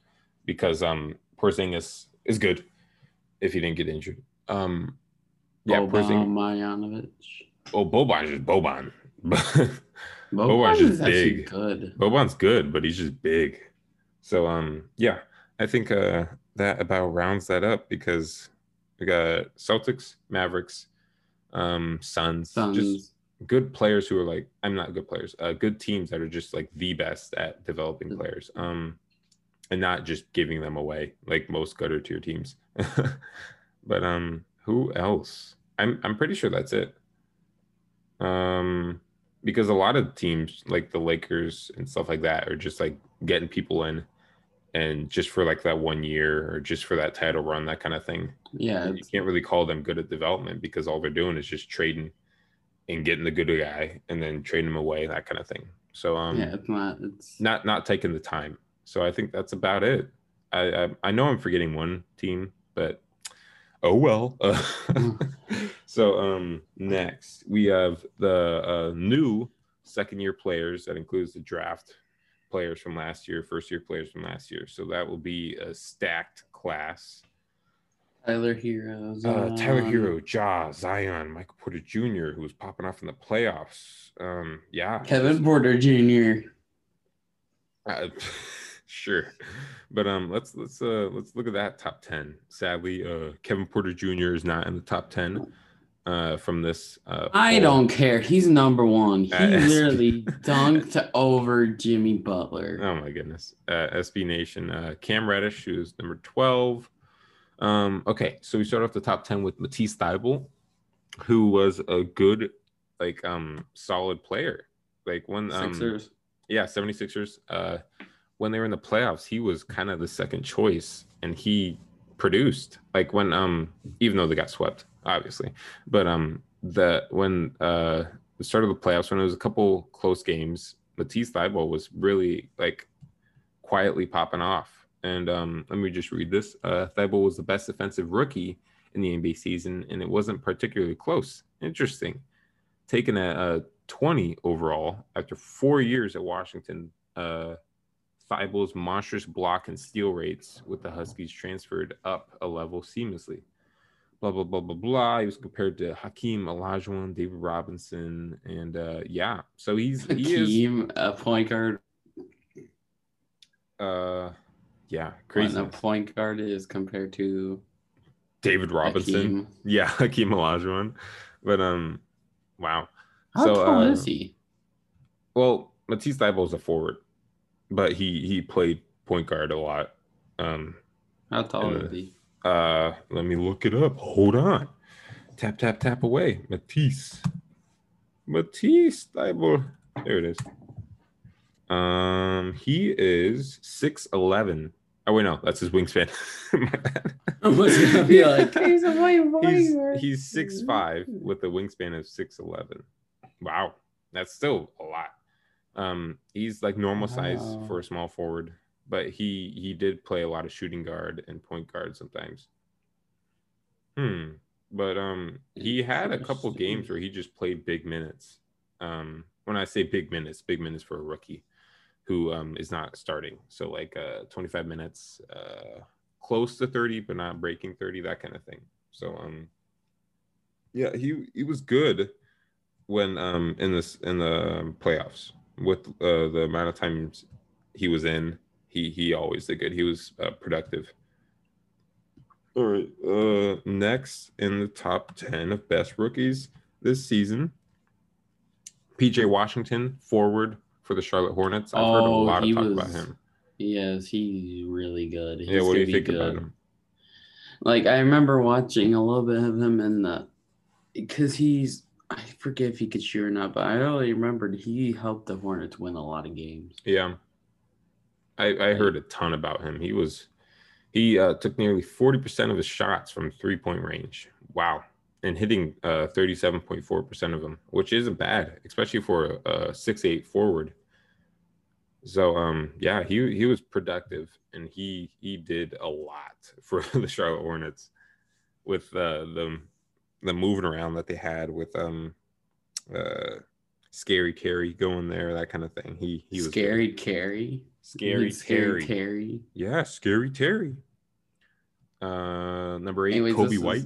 because um Porzingis is good if he didn't get injured. Um yeah, Boban Porzingis. Oh, Boban is just Boban. (laughs) Boban's Boban's just is big. good. Boban's good, but he's just big. So um yeah, I think uh that about rounds that up because we got Celtics, Mavericks, um Suns, Suns. just good players who are like I'm not good players, uh good teams that are just like the best at developing players. Um and not just giving them away like most gutter tier teams. (laughs) but um who else? I'm I'm pretty sure that's it. Um because a lot of teams like the Lakers and stuff like that are just like getting people in and just for like that one year or just for that title run, that kind of thing. Yeah, you can't really call them good at development because all they're doing is just trading and getting the good guy and then trading him away, that kind of thing. So um yeah, it's not. It's not not taking the time. So I think that's about it. I I, I know I'm forgetting one team, but oh well. (laughs) so um next we have the uh, new second year players that includes the draft players from last year, first year players from last year. So that will be a stacked class. Tyler Herro. Uh, Tyler Herro, Ja, Zion, Michael Porter Jr., who was popping off in the playoffs. Um, yeah, Kevin Porter Jr. Uh, (laughs) sure, but um, let's let's uh let's look at that top ten. Sadly, uh, Kevin Porter Jr. is not in the top ten. Uh, from this. Uh, I poll. don't care. He's number one. He Uh, (laughs) literally dunked over Jimmy Butler. Oh my goodness. Uh, SB Nation. Uh, Cam Reddish, who's number twelve. Um, okay, so we start off the top ten with Matisse Thybulle, who was a good, like, um, solid player. Like when um, Sixers. yeah 76ers uh when they were in the playoffs he was kind of the second choice and he produced. Like when um even though they got swept obviously. But um the when uh the start of the playoffs when it was a couple close games Matisse Thybulle was really like quietly popping off. And um let me just read this. Uh Thybulle was the best defensive rookie in the NBA season and it wasn't particularly close. Interesting. Taken a, a 20 overall after four years at Washington. Uh, Thybulle's monstrous block and steal rates with the Huskies transferred up a level seamlessly. Blah blah blah blah blah. He was compared to Hakeem Olajuwon, David Robinson, and uh, yeah. So he's he is Hakeem, a point guard. uh, yeah crazy. a point guard is compared to David Robinson, Hakeem. yeah, (laughs) Hakeem Olajuwon, but um, wow. How So, tall uh, is he? Well, Matisse Thybulle is a forward, but he he played point guard a lot. Um, How tall is he? uh, let me look it up. Hold on. Tap tap tap away. Matisse. Matisse Thybulle. There it is. Um, he is six eleven. Oh wait, no, that's his wingspan. (laughs) My bad. (laughs) I was gonna be like, (laughs) he's a white boy. he's six five with a wingspan of six eleven. Wow, that's still a lot. Um, he's like normal size for a small forward, but he he did play a lot of shooting guard and point guard sometimes. Hmm. But um, he had a couple games where he just played big minutes. Um, when I say big minutes, big minutes for a rookie who um is not starting. So like uh 25 minutes, uh close to 30, but not breaking 30, that kind of thing. So um yeah, he he was good when um in this in the playoffs with uh the amount of times he was in. He he always did good. He was uh, productive. All right. Uh next in the top 10 of best rookies this season, PJ Washington, forward for the Charlotte Hornets. I've heard a Oh, lot of he talk about him. Yes, he's really good. He's yeah, what do you think be about him? Like I remember watching a little bit of him in the because he's I forget if he could shoot or not, but I only remembered he helped the Hornets win a lot of games. Yeah. I, I heard a ton about him. He was he uh, took nearly 40% of his shots from three point range. Wow. And hitting uh, 37.4% of them, which isn't bad, especially for a, a six eight forward. So um yeah, he he was productive and he he did a lot (laughs) for the Charlotte Hornets with uh, the the moving around that they had with um uh scary Terry going there, that kind of thing. He he was scary Carry. Scary, Scary Terry. Terry. Yeah, scary Terry. Uh number eight, Anyways, Coby White.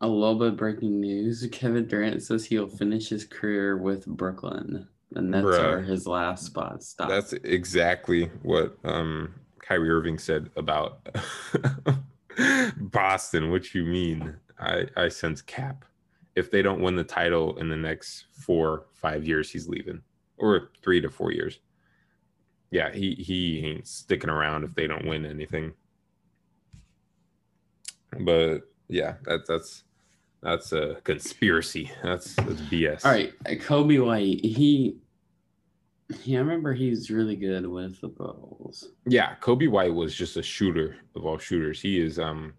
A little bit of breaking news. (laughs) Kevin Durant says he'll finish his career with Brooklyn. And that's Bruh. are his last spot. Stop. That's exactly what um Kyrie Irving said about (laughs) Boston. What you mean? I I sense cap. If they don't win the title in the next four five years, he's leaving, or three to four years. Yeah, he he ain't sticking around if they don't win anything. But yeah, that's that's that's a conspiracy. That's that's BS. All right, uh, Coby White. He, yeah, I remember he's really good with the Bulls. Yeah, Coby White was just a shooter of all shooters. He is um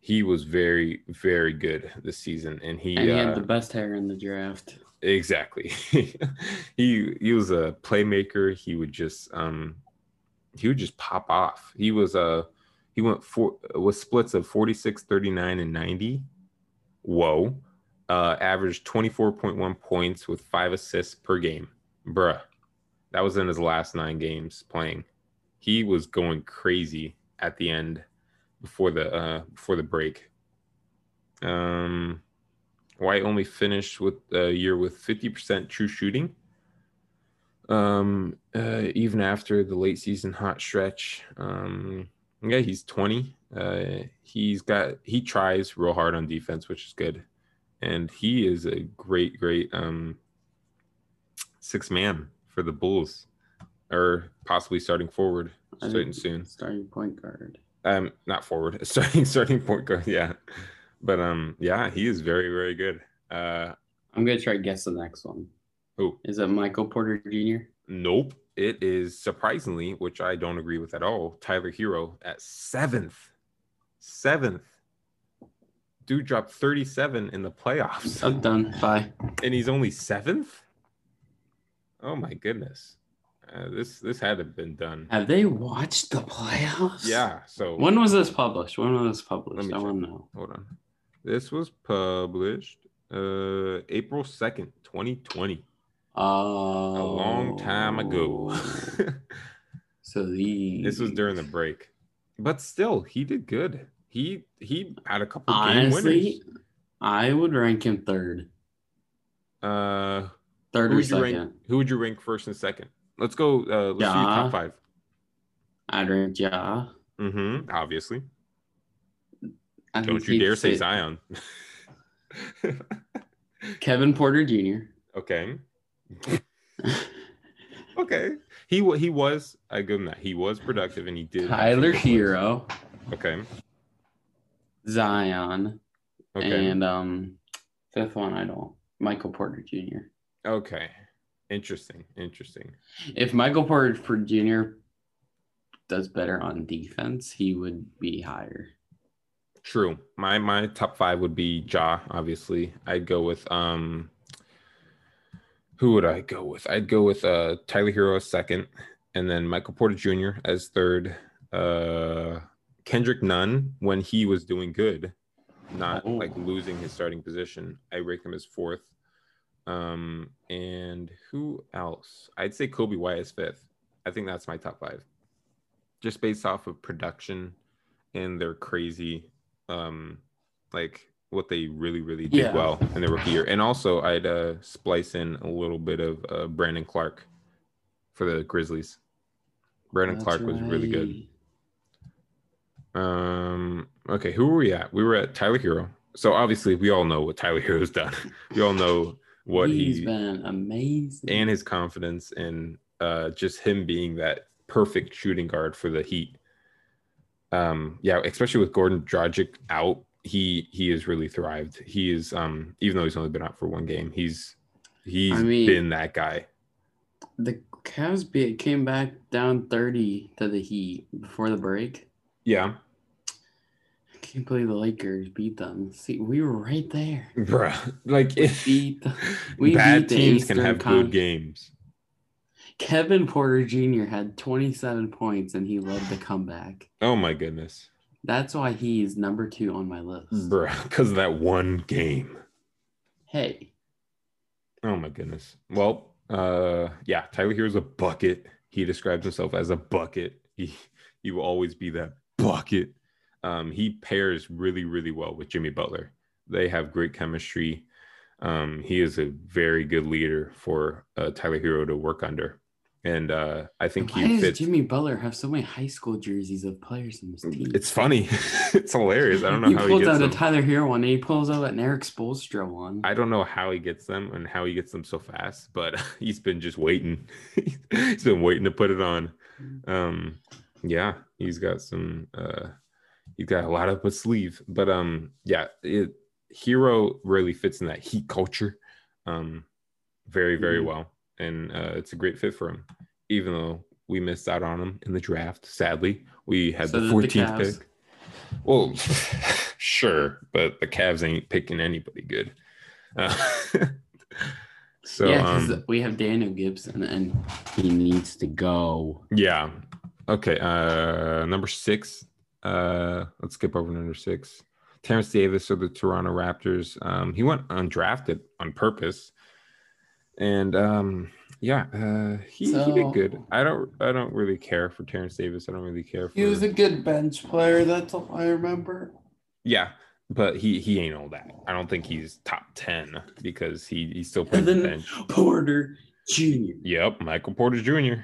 he was very very good this season and he, And he uh, had the best hair in the draft. exactly. (laughs) he he was a playmaker. He would just um he would just pop off. He was uh he went for with splits of 46, 39 and 90. Whoa. Uh averaged 24.1 points with 5 assists per game. Bruh. That was in his last 9 games playing. He was going crazy at the end before the uh before the break. Um White only finished with a year with 50% true shooting. Um, uh, even after the late season hot stretch. Um, yeah, he's 20. Uh, he's got he tries real hard on defense, which is good. And he is a great, great um six man for the Bulls. Or possibly starting forward starting soon. Starting point guard. Um, not forward, (laughs) starting starting point guard, yeah. But um, yeah, he is very, very good. Uh I'm gonna try to guess the next one. who? Is it Michael Porter Jr.? Nope. It is surprisingly, which I don't agree with at all, Tyler Herro at seventh. Seventh. Dude dropped 37 in the playoffs. I'm done. Bye. and he's only seventh? Oh my goodness. Uh, this this had to have been done. Have they watched the playoffs? Yeah. So When was this published? When was this published? I want to know. hold on. This was published uh April 2nd, 2020. Oh, A long time ago. (laughs) so the this was during the break. But still, he did good. He he had a couple game honestly, I would rank him third, winners. Uh third who or would you second. rank who would you rank first and second? Let's go uh let's do top five. I'd rank Ja. Mm-hmm. Obviously. I Don't you dare say sit- Zion. (laughs) Kevin Porter Jr. okay. (laughs) Okay. He he was I give him that. He was productive and he did Tyler. Herro, Okay. Zion, Okay. and um, fifth one I don't. Michael Porter Jr. okay. Interesting. Interesting. If Michael Porter Jr. does better on defense, he would be higher. True. My my top five would be Ja, obviously. I'd go with um who would I go with? I'd go with uh Tyler Herro as second, and then Michael Porter Jr. as third. Uh Kendrick Nunn when he was doing good, not Oh. like losing his starting position. I rank him as fourth. Um and who else? I'd say Coby White as fifth. I think that's my top five. Just based off of production and their crazy um like what they really really did Yeah. well in their rookie year and also i'd uh splice in a little bit of uh brandon clarke for the grizzlies brandon That's clarke was really good um okay who were we at we were at tyler herro so obviously we all know what tyler herro's done (laughs) we all know what He's he been amazing. and his confidence and uh, just him being that perfect shooting guard for the Heat. Um, yeah, especially with Goran Dragic out, he he has really thrived. He is um even though he's only been out for one game, he's he's I mean- been that guy. The Cavs came back down 30 to the Heat before the break. Yeah, can't believe the Lakers beat them. See, we were right there. bruh. Like We if beat the, (laughs) we bad beat teams can have good games. Kevin Porter Jr. had 27 points and he led the comeback. Oh my goodness, That's why he's number two on my list. bruh. Because of that one game. Hey, Oh my goodness. Well, uh, yeah, Tyler here is a bucket. He describes himself as a bucket. He he will always be that bucket. Um, he pairs really, really well with Jimmy Butler. They have great chemistry. Um, he is a very good leader for uh, Tyler Herro to work under, and uh, I think why he does fits. Jimmy Butler have so many high school jerseys of players in his team? It's funny. (laughs) it's hilarious. I don't know he how he pulls gets out them. a Tyler Herro one and he pulls out an Erik Spoelstra one. I don't know how he gets them and how he gets them so fast, but (laughs) he's been just waiting. (laughs) he's been waiting to put it on. Um, yeah, he's got some. Uh, he's got a lot up his sleeve, but um, yeah, it, Herro really fits in that heat culture, um, very very Mhm. well, and uh, it's a great fit for him. Even though we missed out on him in the draft, sadly, we had So the 14th pick. Well, (laughs) sure, but the Cavs ain't picking anybody good. Uh, (laughs) so yeah, um, we have Daniel Gibson and he needs to go. yeah. Okay. Uh number six. Uh let's skip over number six. Terrence Davis of the Toronto Raptors. Um, he went undrafted on purpose. And um yeah, uh he, he did good. I don't I don't really care for Terrence Davis. I don't really care for He was a good bench player. That's all I remember. yeah, but he he ain't all that. I don't think he's top ten because he he still plays Kevin the bench. Porter Jr. Yep, Michael Porter Jr.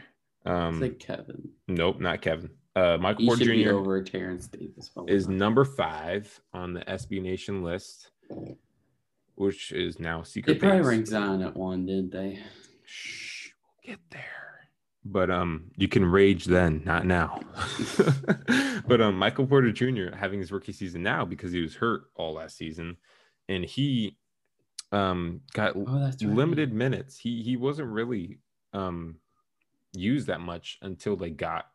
Um It's like Kevin. nope, not Kevin. Uh Michael He Porter Jr. over Terrence Davis. is number five on the SB Nation list, which is now They secret. probably base. ranked Zion at one, didn't they? Shh, we'll get there. But um, you can rage then, not now. (laughs) but um, Michael Porter Jr. having his rookie season now because he was hurt all last season, and he um got Oh, right. limited minutes. He he wasn't really um used that much until they got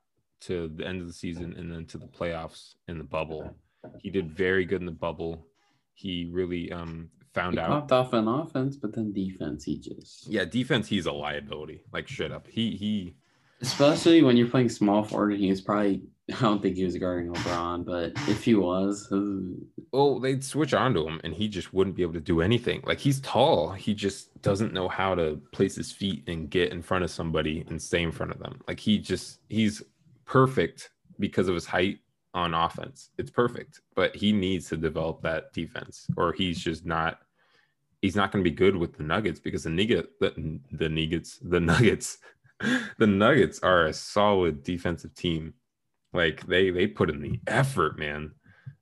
to the end of the season and then to the playoffs in the bubble. He did very good in the bubble. He really um found He out. popped off on offense, but then defense, he just. Yeah, defense. He's a liability. Like straight up. He he. Especially when you're playing small forward, he was probably. (laughs) I don't think he was guarding LeBron, but if he was, ooh. Well, they'd switch onto him, and he just wouldn't be able to do anything. Like he's tall, he just doesn't know how to place his feet and get in front of somebody and stay in front of them. Like he just he's perfect because of his height on offense. It's perfect, but he needs to develop that defense, or he's just not. He's not going to be good with the Nuggets because the Nugget, the, the Nuggets, the Nuggets, (laughs) the Nuggets are a solid defensive team. Like they they put in the effort, man.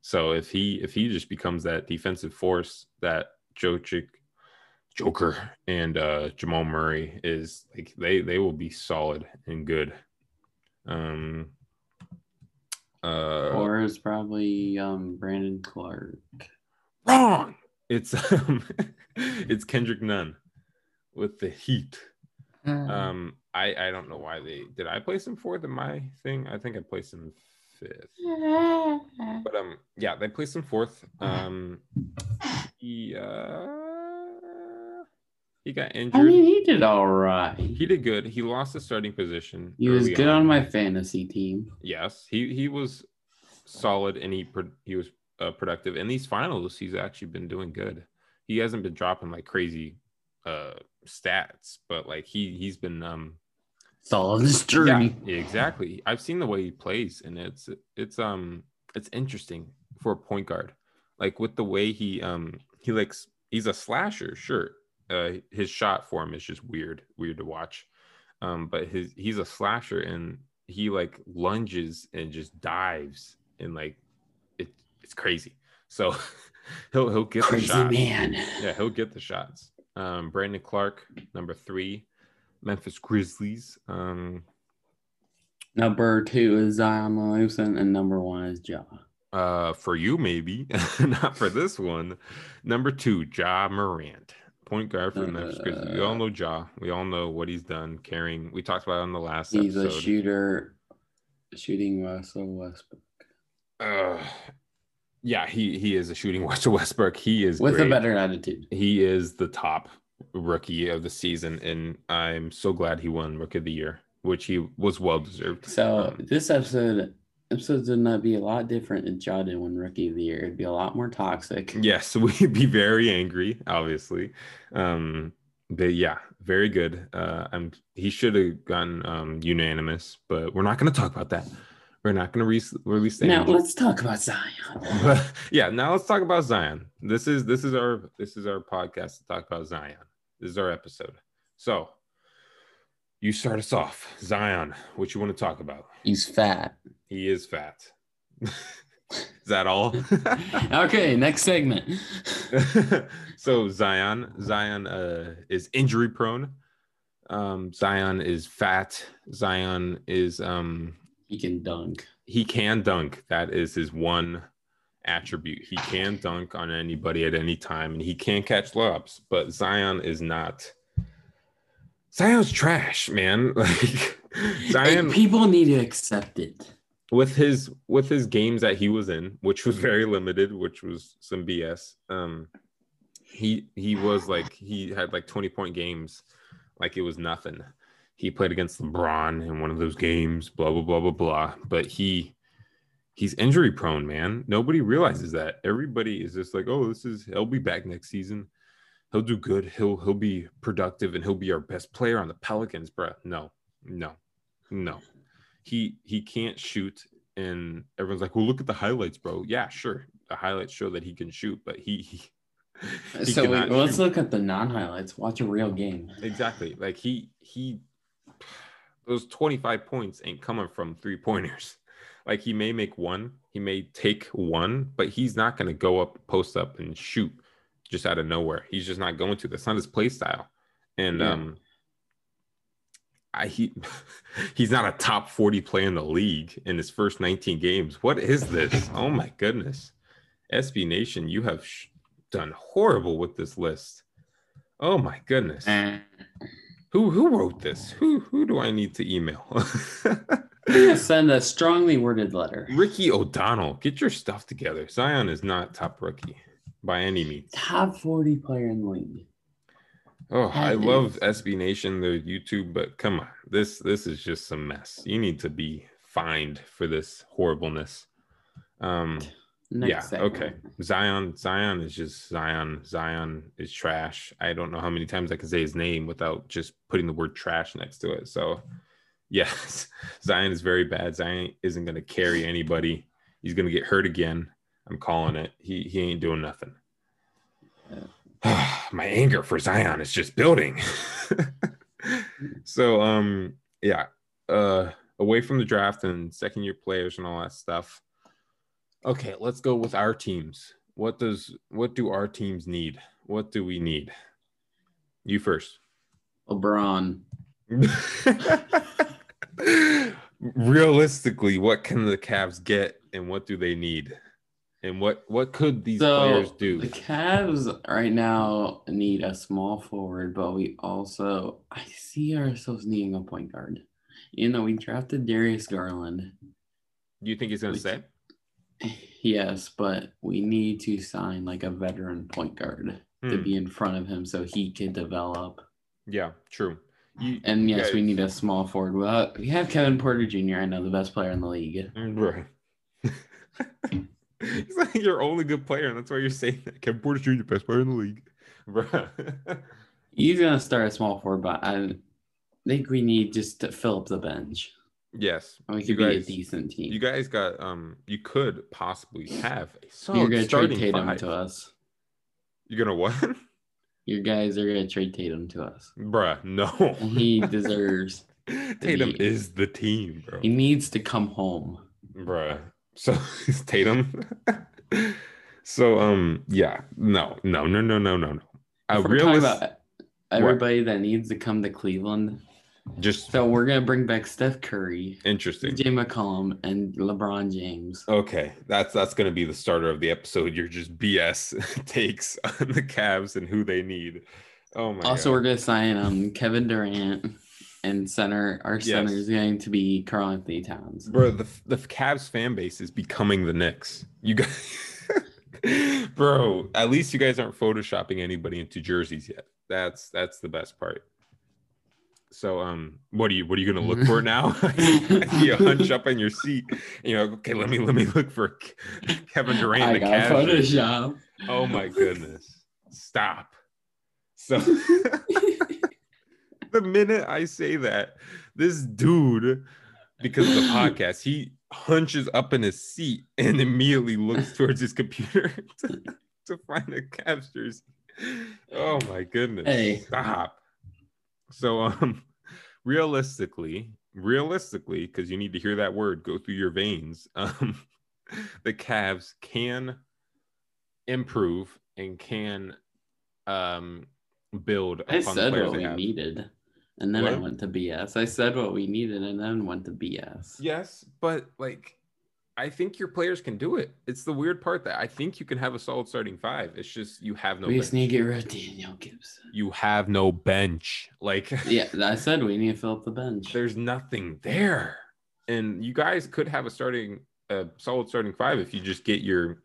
So if he if he just becomes that defensive force that Jokic, Joker and uh Jamal Murray is like they they will be solid and good. Um uh or it's probably um Brandon Clarke. wrong. It's (laughs) um it's Kendrick Nunn with the Heat. Um I I don't know why they did I place him fourth in my thing? I think I placed him fifth. But um, yeah, they placed him fourth. Um, he uh, he got injured. I mean, he did all right. he did good. He lost the starting position. He was good on my fantasy team. Yes, he he was solid and he he was uh, productive. In these finals, he's actually been doing good. He hasn't been dropping like crazy uh stats, but like he he's been um Solid this yeah, journey. exactly. I've seen the way he plays, and it's it's um it's interesting for a point guard. Like with the way he um he likes he's a slasher, sure. Uh, his shot form is just weird, weird to watch. Um, but his he's a slasher, and he like lunges and just dives, and like it it's crazy. So (laughs) he'll he'll get the Crazy shot. man. Yeah, he'll get the shots. Um, Brandon Clarke, number three, Memphis Grizzlies. Um, Number two is Zion Williamson, and number one is Ja. Uh, for you maybe, (laughs) not for this one. Number two, Ja Morant, point guard for the Memphis Grizzlies. We all Uh, know Ja. We all know what he's done carrying. We talked about on the last He's a shooter, shooting Russell Westbrook uh, yeah, he he is a shooting (laughs) Russell Westbrook. He is with great. a better attitude. He is the top rookie of the season, and I'm so glad he won Rookie of the Year, which he was well deserved. So Um, this episode episodes would not be a lot different if Ja didn't win Rookie of the Year. It'd be a lot more toxic. yes, (laughs) we'd be very angry, obviously. Um, but yeah, very good. Uh, I'm he should have gotten um unanimous, but we're not going to talk about that. We're not going to re- release Now angel- let's talk about Zion. (laughs) Yeah, now let's talk about Zion. This is this is our this is our podcast to talk about Zion. This is our episode. So you start us off, Zion. What you want to talk about? He's fat. He is fat. (laughs) is that all? (laughs) Okay, next segment. (laughs) so Zion, Zion uh, is injury prone. Um, Zion is fat. Zion is um, He can dunk. he can dunk. That is his one attribute. He can dunk on anybody at any time, and he can catch lobs. But Zion is not. Zion's trash, man. Like Zion And people need to accept it. With his with his games that he was in, which was very limited, which was some BS. Um, he he was like he had like twenty point games, like it was nothing. He played against LeBron in one of those games, blah blah blah blah blah. But he he's injury prone, man. Nobody realizes that. Everybody is just like, oh, this is he'll be back next season. He'll do good. He'll he'll be productive and he'll be our best player on the Pelicans, bruh. No, no, no he he can't shoot and everyone's like well look at the highlights bro yeah sure the highlights show that he can shoot but he, he, (laughs) he so wait, let's shoot. look at the non-highlights. Watch a real game. exactly like he he those 25 points ain't coming from three pointers (laughs) like he may make one he may take one but he's not going to go up post up and shoot just out of nowhere he's just not going to that's not his play style and Yeah. um I, he (laughs) he's not a top 40 player in the league in his first 19 games. What is this? Oh my goodness. SB Nation, you have sh- done horrible with this list. Oh my goodness. Eh. Who who wrote this? Who who do I need to email? (laughs) Send a strongly worded letter. Ricky O'Donnell, get your stuff together. Zion is not top rookie by any means. Top 40 player in the league. Oh, I That love is- SB Nation, the YouTube, but come on, this this is just some mess. You need to be fined for this horribleness. Um, Next yeah, segment. okay. Zion, Zion is just Zion. Zion is trash. I don't know how many times I can say his name without just putting the word trash next to it. So, (laughs) yes, Zion is very bad. Zion isn't going to carry anybody. He's going to get hurt again. I'm calling it. He he ain't doing nothing. (sighs) My anger for Zion is just building. (laughs) so, um, yeah, uh, away from the draft and second year players and all that stuff. Okay, let's go with our teams. What does what do our teams need? What do we need? You first. LeBron. (laughs) Realistically, what can the Cavs get and what do they need? And what what could these So players do? the Cavs right now need a small forward, but we also I see ourselves needing a point guard. You know, we drafted Darius Garland. Do you think he's going to we- stay? (laughs) Yes, but we need to sign like a veteran point guard to Hmm. be in front of him so he can develop. Yeah, true. You, And yes, we need a small forward. Well, we have Kevin Porter Jr. I know the best player in the league. Right. (laughs) He's like your only good player, and that's why you're saying that. Kevin Porter Jr., best player in the league. (laughs) Bruh. He's gonna start a small forward, but I think we need just to fill up the bench. yes. And we could be a decent team. You guys got um you could possibly have a You're gonna trade Tatum five. to us. You're gonna what? (laughs) Your guys are gonna trade Tatum to us. Bruh, no. He deserves. (laughs) Tatum be- is the team, bro. He needs to come home. Bruh. So (laughs) it's Tatum. so um yeah, no, no, no, no, no, no, no. I realize about everybody that needs to come to Cleveland, Just So we're gonna bring back Steph Curry, interesting. Jay McCollum, and LeBron James. Okay, that's that's gonna be the starter of the episode. You're just BS (laughs) takes on the Cavs and who they need. Oh my Also, god. we're gonna sign um Kevin Durant, and center. Our center is going to be Karl Anthony Towns. Bro, the the Cavs fan base is becoming the Knicks. You guys, (laughs) bro. At least you guys aren't photoshopping anybody into jerseys yet. That's that's the best part. So, um, what are you what are you gonna look for (laughs) now? (laughs) you hunch up in your seat. You know, okay, let me let me look for Kevin Durant. I the got Cavs. Photoshop. Oh my goodness! Stop. So, (laughs) the minute I say that, this dude, because of the podcast, he hunches up in his seat and immediately looks towards his computer (laughs) to, to find the jersey. Oh my goodness! Hey. Stop. So, um, realistically, realistically, because you need to hear that word go through your veins. Um, (laughs) the Cavs can improve and can um build I upon the said players what they we needed, and then I went to BS. I said what we needed, and then went to BS. Yes, but like I think your players can do it. It's the weird part that I think you can have a solid starting five. It's just you have no we just bench. need to get rid of Daniel Gibson. you have no bench. Like (laughs) Yeah, I said we need to fill up the bench. there's nothing there. And you guys could have a starting a solid starting five if you just get your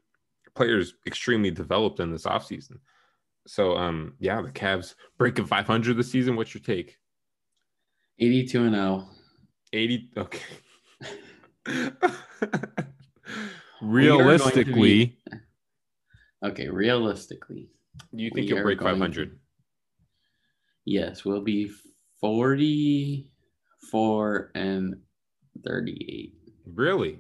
players extremely developed in this offseason. So um yeah, the Cavs breaking 500 this season. What's your take? 82 and oh. 80 okay. (laughs) We are going to Realistically, be- Okay, realistically, do you think you'll break going 500? yes, we'll be 44 and 38. Really?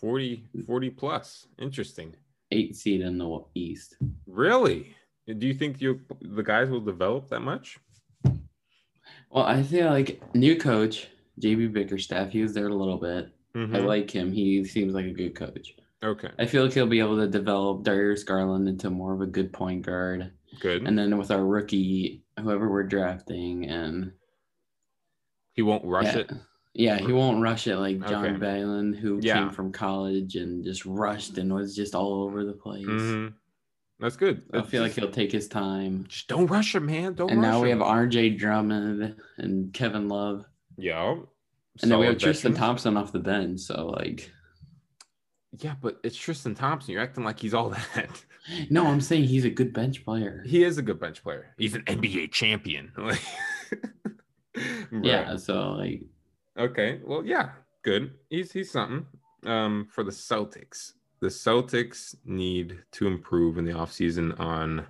40 mm. 40 plus. Interesting. Eight seed in the East. Really? Do you think you the guys will develop that much? Well, I feel like new coach, JB Bickerstaff, he was there a little bit. I Mhm. like him. He seems like a good coach. Okay. I feel like he'll be able to develop Darius Garland into more of a good point guard. Good. And then with our rookie, whoever we're drafting, and he won't rush yeah, it. Yeah, he won't rush it like John Okay. Balin, who Yeah. came from college and just rushed and was just all over the place. Mhm. That's good. I That's feel like he'll take his time. just don't rush him, man. Don't and now we him. have RJ Drummond and Kevin Love. yeah. And then we have solid Tristan. Thompson off the bench. So like Yeah, but it's Tristan Thompson. You're acting like he's all that. (laughs) no, I'm saying he's a good bench player. He is a good bench player. He's an NBA champion. (laughs) Yeah, so like Okay. Well, yeah, good. He's he's something. Um, for the Celtics, the Celtics need to improve in the offseason on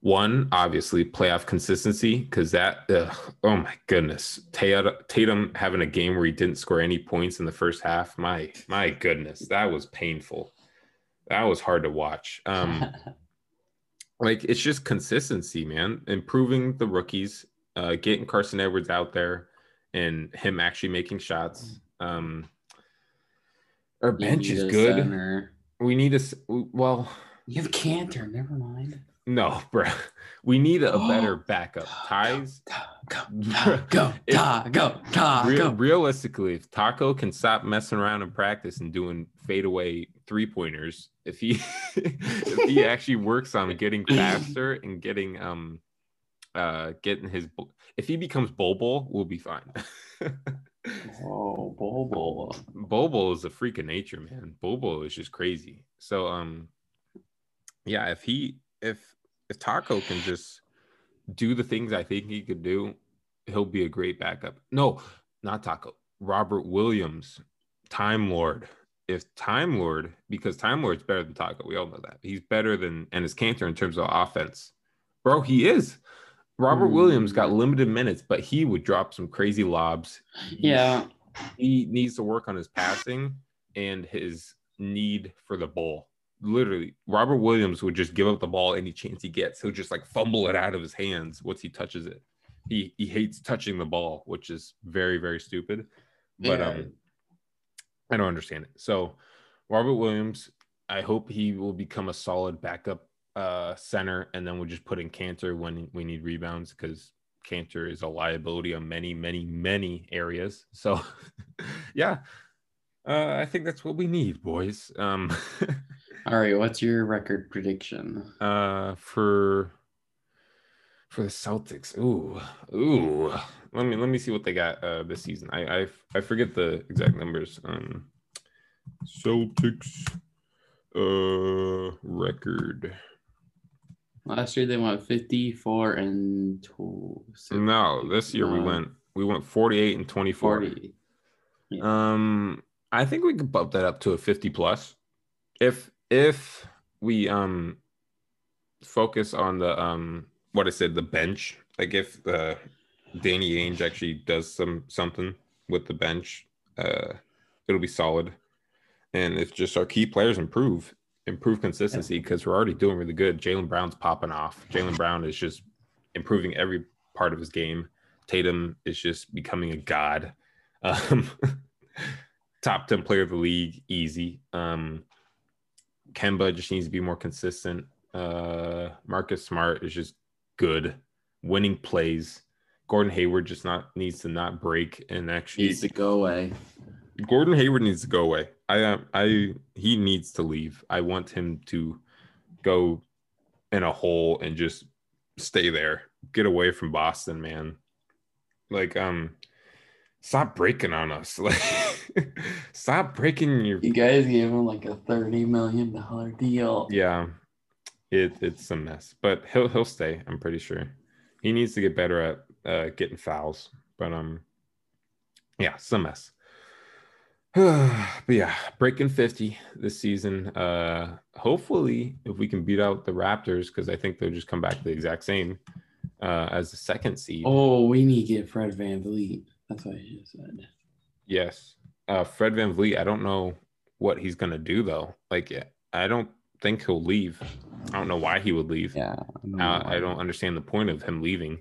one, obviously playoff consistency, because that ugh, oh my goodness. Tatum, Tatum having a game where he didn't score any points in the first half. My my goodness, that was painful. That was hard to watch. Um, (laughs) like it's just consistency, man. Improving the rookies, uh, getting Carson Edwards out there, and him actually making shots. Um, our bench is good. center. We need a well, You have Kanter, never mind. no, bro. We need a better backup. Theis. Go, go, (laughs) go, ta, go, ta, Real, go. realistically, if Tacko can stop messing around in practice and doing fadeaway three pointers, if he (laughs) if he (laughs) actually works on getting faster and getting um uh getting his if he becomes Bobo, we'll be fine. Oh, Bobo. Bobo is a freak of nature, man. Bobo is just crazy. So um yeah, if he if if Tacko can just do the things I think he could do, he'll be a great backup. No, not Tacko. Robert Williams, Time Lord. If Time Lord, because Time Lord's better than Tacko, we all know that. He's better than and his cancer in terms of offense. Bro, he is. Robert Hmm. Williams got limited minutes, but he would drop some crazy lobs. He- Yeah, he needs to work on his passing and his need for the ball. Literally, Robert Williams would just give up the ball any chance he gets. He'll just like fumble it out of his hands once he touches it. He he hates touching the ball, which is very very stupid. But Yeah. um, I don't understand it. So Robert Williams, I hope he will become a solid backup uh center, and then we'll just put in Kanter when we need rebounds because Kanter is a liability on many, many, many areas. (laughs) So, yeah, uh, I think that's what we need, boys. Um, (laughs) All right, what's your record prediction? Uh, for for the Celtics, ooh, ooh. Let me let me see what they got uh this season. I I I forget the exact numbers. Um, Celtics, uh, record. Last year they went 54 and two. No, this year we went we went 48 and 24. 40. Yeah. Um I think we could bump that up to a 50 plus. If if we um focus on the um what I said, the bench, like if uh Danny Ainge actually does some something with the bench, uh it'll be solid. And if just our key players improve, improve consistency because we're already doing really good. Jaylen Brown's popping off. Jaylen Brown is just improving every part of his game. Tatum is just becoming a god. (laughs) Um, top 10 player of the league, easy. Um, Kemba just needs to be more consistent. Uh, Marcus Smart is just good, winning plays. Gordon Hayward just not needs to not break and actually needs to go away. Gordon Hayward needs to go away. I um, I he needs to leave. I want him to go in a hole and just stay there. Get away from Boston, man. Like um stop breaking on us. (laughs) Like stop breaking your You guys gave him like a 30 million dollar deal. Yeah. It it's a mess. But he'll he'll stay, I'm pretty sure. He needs to get better at uh getting fouls. But um yeah, it's a mess. (sighs) but yeah, breaking 50 this season. Uh hopefully if we can beat out the Raptors, because I think they'll just come back the exact same uh as the second seed. Oh, we need to get Fred VanVleet. That's what I just said. Yes. Uh Fred VanVleet, I don't know what he's gonna do though. Like I don't think he'll leave. I don't know why he would leave. Yeah. I don't, uh, I don't understand the point of him leaving,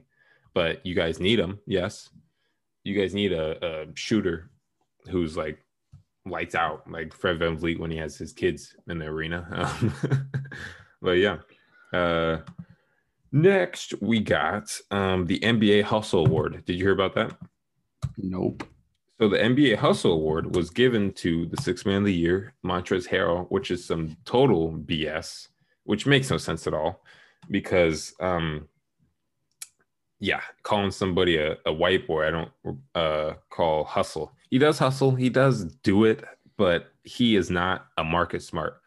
but you guys need him. Yes. You guys need a, a shooter who's like lights out like Fred VanVleet when he has his kids in the arena. (laughs) Um, (laughs) but yeah. Uh, next, we got um, the NBA Hustle Award. Did you hear about that? Nope. So the NBA Hustle Award was given to the six man of the year, Montrezl Harrell, which is some total BS, which makes no sense at all because um, yeah, calling somebody a, a white boy, I don't uh, call hustle. He does hustle, he does do it, but he is not a Marcus Smart.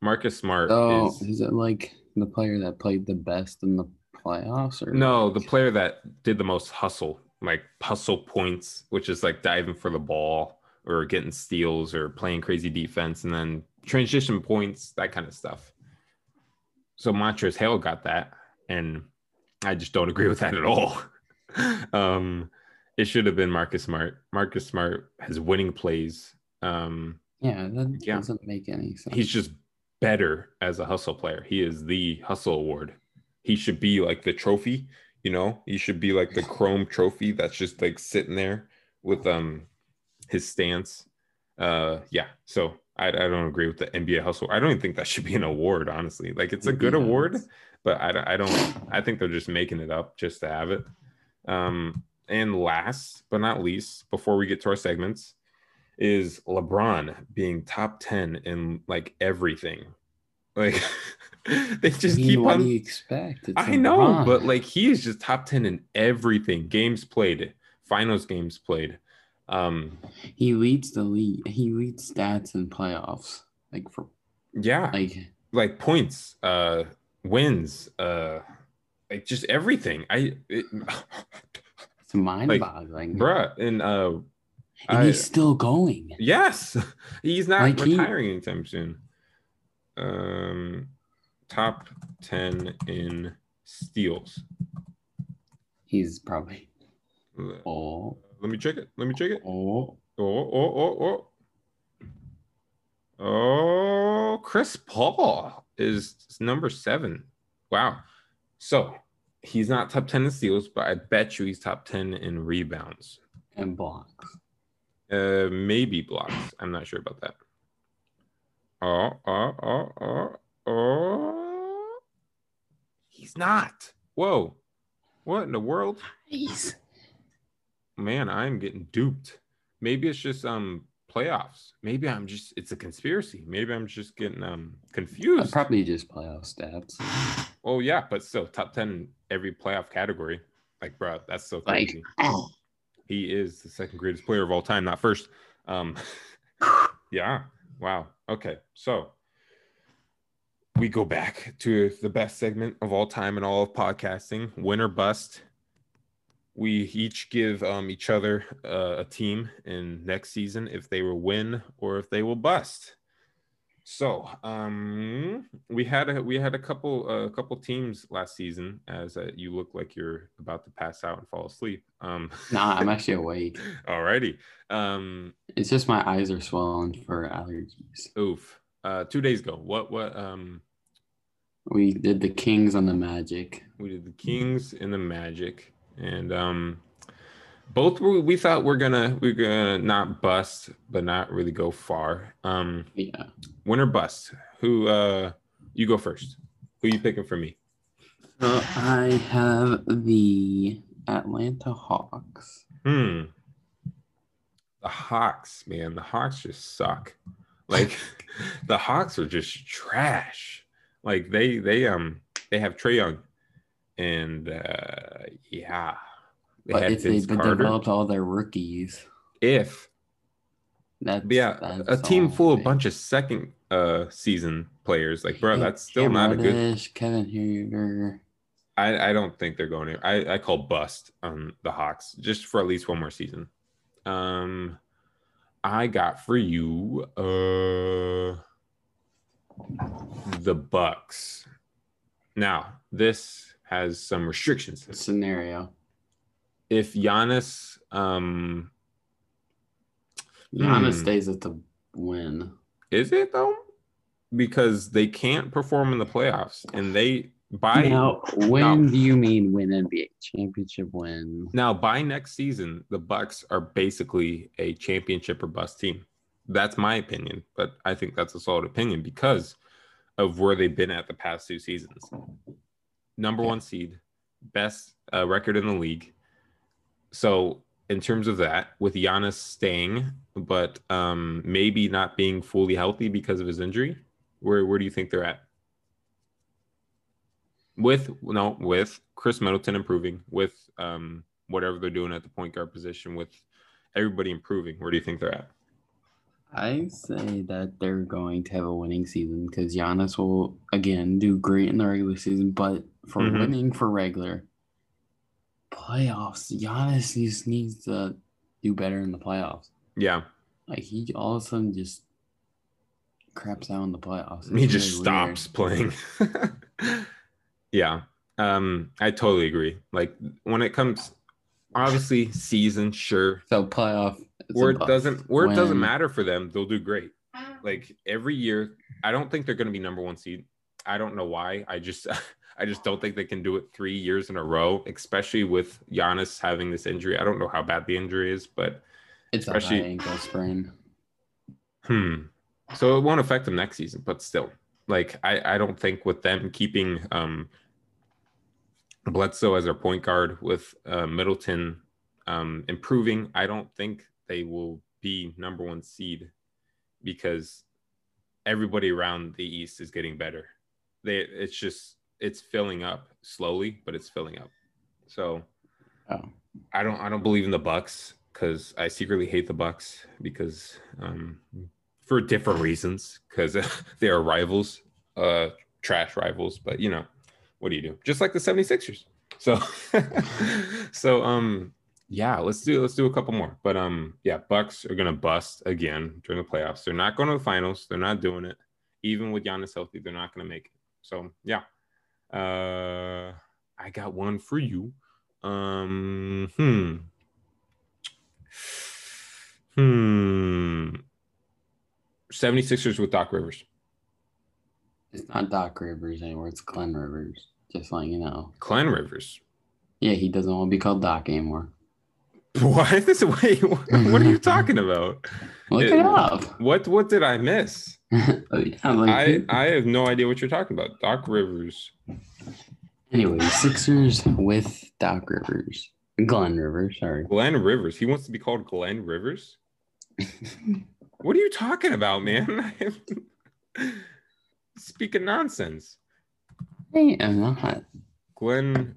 Marcus Smart oh, is, is it like the player that played the best in the playoffs or no, the player that did the most hustle, like hustle points, which is like diving for the ball or getting steals or playing crazy defense and then transition points, that kind of stuff. So Montrezl Harrell got that and I just don't agree with that at all. (laughs) um, it should have been Marcus Smart. Marcus Smart has winning plays. Um, yeah, that yeah. doesn't make any sense. He's just better as a hustle player. He is the hustle award. He should be like the trophy, you know, he should be like the chrome trophy that's just like sitting there with um his stance. Uh yeah, so I, I don't agree with the NBA hustle. I don't even think that should be an award, honestly. Like it's a good award, but I, I don't I think they're just making it up just to have it. Um, and last but not least, before we get to our segments, is LeBron being top 10 in like everything. Like (laughs) they just I mean, keep what on. do you expect? It's I LeBron. know, but like he is just top 10 in everything. Games played, finals games played. Um he leads the lead. He leads stats in playoffs. Like for yeah, like like points, uh wins, uh, like just everything. I it, (laughs) it's mind-boggling, like, bruh. And uh, and I, he's still going. Yes, (laughs) he's not like retiring he, anytime soon. Um, top ten in steals. He's probably. Oh, let me check it. Let me check it. Oh, oh, oh, oh, oh. Oh, Chris Paul is number seven. Wow. So he's not top 10 in steals, but I bet you he's top 10 in rebounds and blocks. Uh, maybe blocks. I'm not sure about that. Oh, oh, oh, oh, oh. He's not. Whoa. What in the world? Nice. Man, I'm getting duped. Maybe it's just um playoffs. Maybe I'm just it's a conspiracy. Maybe I'm just getting um Uh, confused. Probably just playoff stats. oh yeah, but still top 10 in every playoff category. Like, bro, that's so crazy. oh, he is the second greatest player of all time, not first. Um, (laughs) yeah. Wow. Okay. So we go back to the best segment of all time in all of podcasting win or bust. We each give um, each other uh, a team in next season if they will win or if they will bust. So um, we had a we had a couple a couple teams last season. As uh, you look like you're about to pass out and fall asleep. Um, nah, I'm (laughs) actually awake. Alrighty. Um, It's just my eyes are swollen for allergies. oof. Uh, two days ago, what what um We did the Kings on the Magic. we did the Kings and the Magic, and um both were, we thought we're gonna we're gonna not bust, but not really go far. Um, Yeah. win or bust? Who uh you go first? Who you picking for me? So I have the Atlanta Hawks. Hmm. The Hawks, man, the Hawks just suck. Like (laughs) the Hawks are just trash. Like they they um they have Trey Young, and uh yeah, they But had if Vince but Carter. developed all their rookies, If that's yeah, a team full of they- bunch of second uh season players, like bro, that's still Cam not a good. Kevin Huerter. I I don't think they're going to. I I call bust on the Hawks just for at least one more season. Um, I got for you uh the Bucks. Now this has some restrictions. scenario. If Giannis um Giannis Hmm. stays at the win. is it though, because they can't perform in the playoffs and they by now, when no. do you mean win NBA championship win? Now, by next season, the Bucks are basically a championship or bust team. That's my opinion, but I think that's a solid opinion because of where they've been at the past two seasons. Number one seed, best uh, record in the league. So, in terms of that, with Giannis staying, but um, maybe not being fully healthy because of his injury, where where do you think they're at? With no, with Khris Middleton improving, with um, whatever they're doing at the point guard position, with everybody improving, where do you think they're at? I say that they're going to have a winning season because Giannis will again do great in the regular season, but for Mhm. winning for regular playoffs, Giannis just needs to do better in the playoffs. Yeah, Like he all of a sudden just craps out in the playoffs. he It's just really weird. stops playing. (laughs) yeah, um, I totally agree. Like when it comes, obviously, season, sure, So playoff it's a where it doesn't where it doesn't matter for them, they'll do great. Like every year, I don't think they're going to be number one seed. I don't know why. I just (laughs) I just don't think they can do it three years in a row, especially with Giannis having this injury. I don't know how bad the injury is, but It's a especially- high ankle sprain. hmm. So it won't affect them next season, but still, like I I don't think with them keeping um Bledsoe as their point guard with uh, Middleton um, improving, I don't think they will be number one seed because everybody around the East is getting better. They it's just it's filling up slowly, but it's filling up. So Oh. I don't I don't believe in the Bucks because I secretly hate the Bucks because um for different reasons because (laughs) they are rivals, uh trash rivals, but you know, what do you do? Just like the 76ers. So (laughs) so um yeah, let's do let's do a couple more. But um yeah, Bucks are gonna bust again during the playoffs. They're not going to the finals, they're not doing it. Even with Giannis healthy, they're not gonna make it. So yeah. Uh I got one for you. Um, hmm. Hmm. 76ers with Doc Rivers. It's not Doc Rivers anymore. It's Glenn Rivers. Just letting you know. Glenn Rivers. Yeah, he doesn't want to be called Doc anymore. Why is this way? What are you (laughs) talking about? Look It- it, up. What what did I miss? (laughs) Oh, yeah, like, I I have no idea what you're talking about. Doc Rivers. Anyway, Sixers with Doc Rivers. Glenn Rivers, sorry. Glenn Rivers. He wants to be called Glenn Rivers. (laughs) what are you talking about, man? (laughs) Speaking nonsense. I am not. Glenn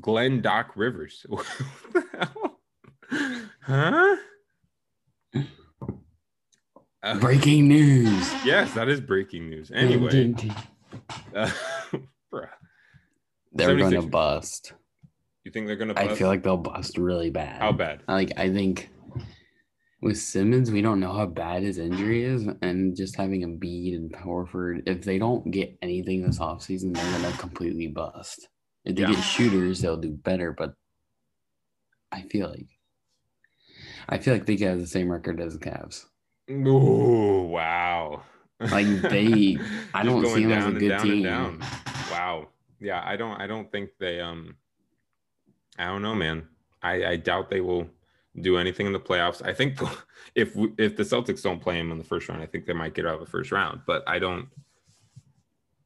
Glenn Doc Rivers. What the hell? Huh? Uh, Breaking news. yes, that is breaking news. Anyway, uh, (laughs) bruh, They're going to bust. you think they're gonna? I feel like they'll bust really bad. how bad? Like I think with Simmons, we don't know how bad his injury is, and just having Embiid and Horford, if they don't get anything this offseason, they're gonna completely bust. If they Yeah. get shooters, they'll do better, but I feel like I feel like they have the same record as the Cavs. Oh wow! Like, they- (laughs) I don't see them as a good team. down. Wow. Yeah, I don't. I don't think they. Um, I don't know, man. I, I doubt they will do anything in the playoffs. I think (laughs) if we- if the Celtics don't play them in the first round, I think they might get out of the first round. But I don't,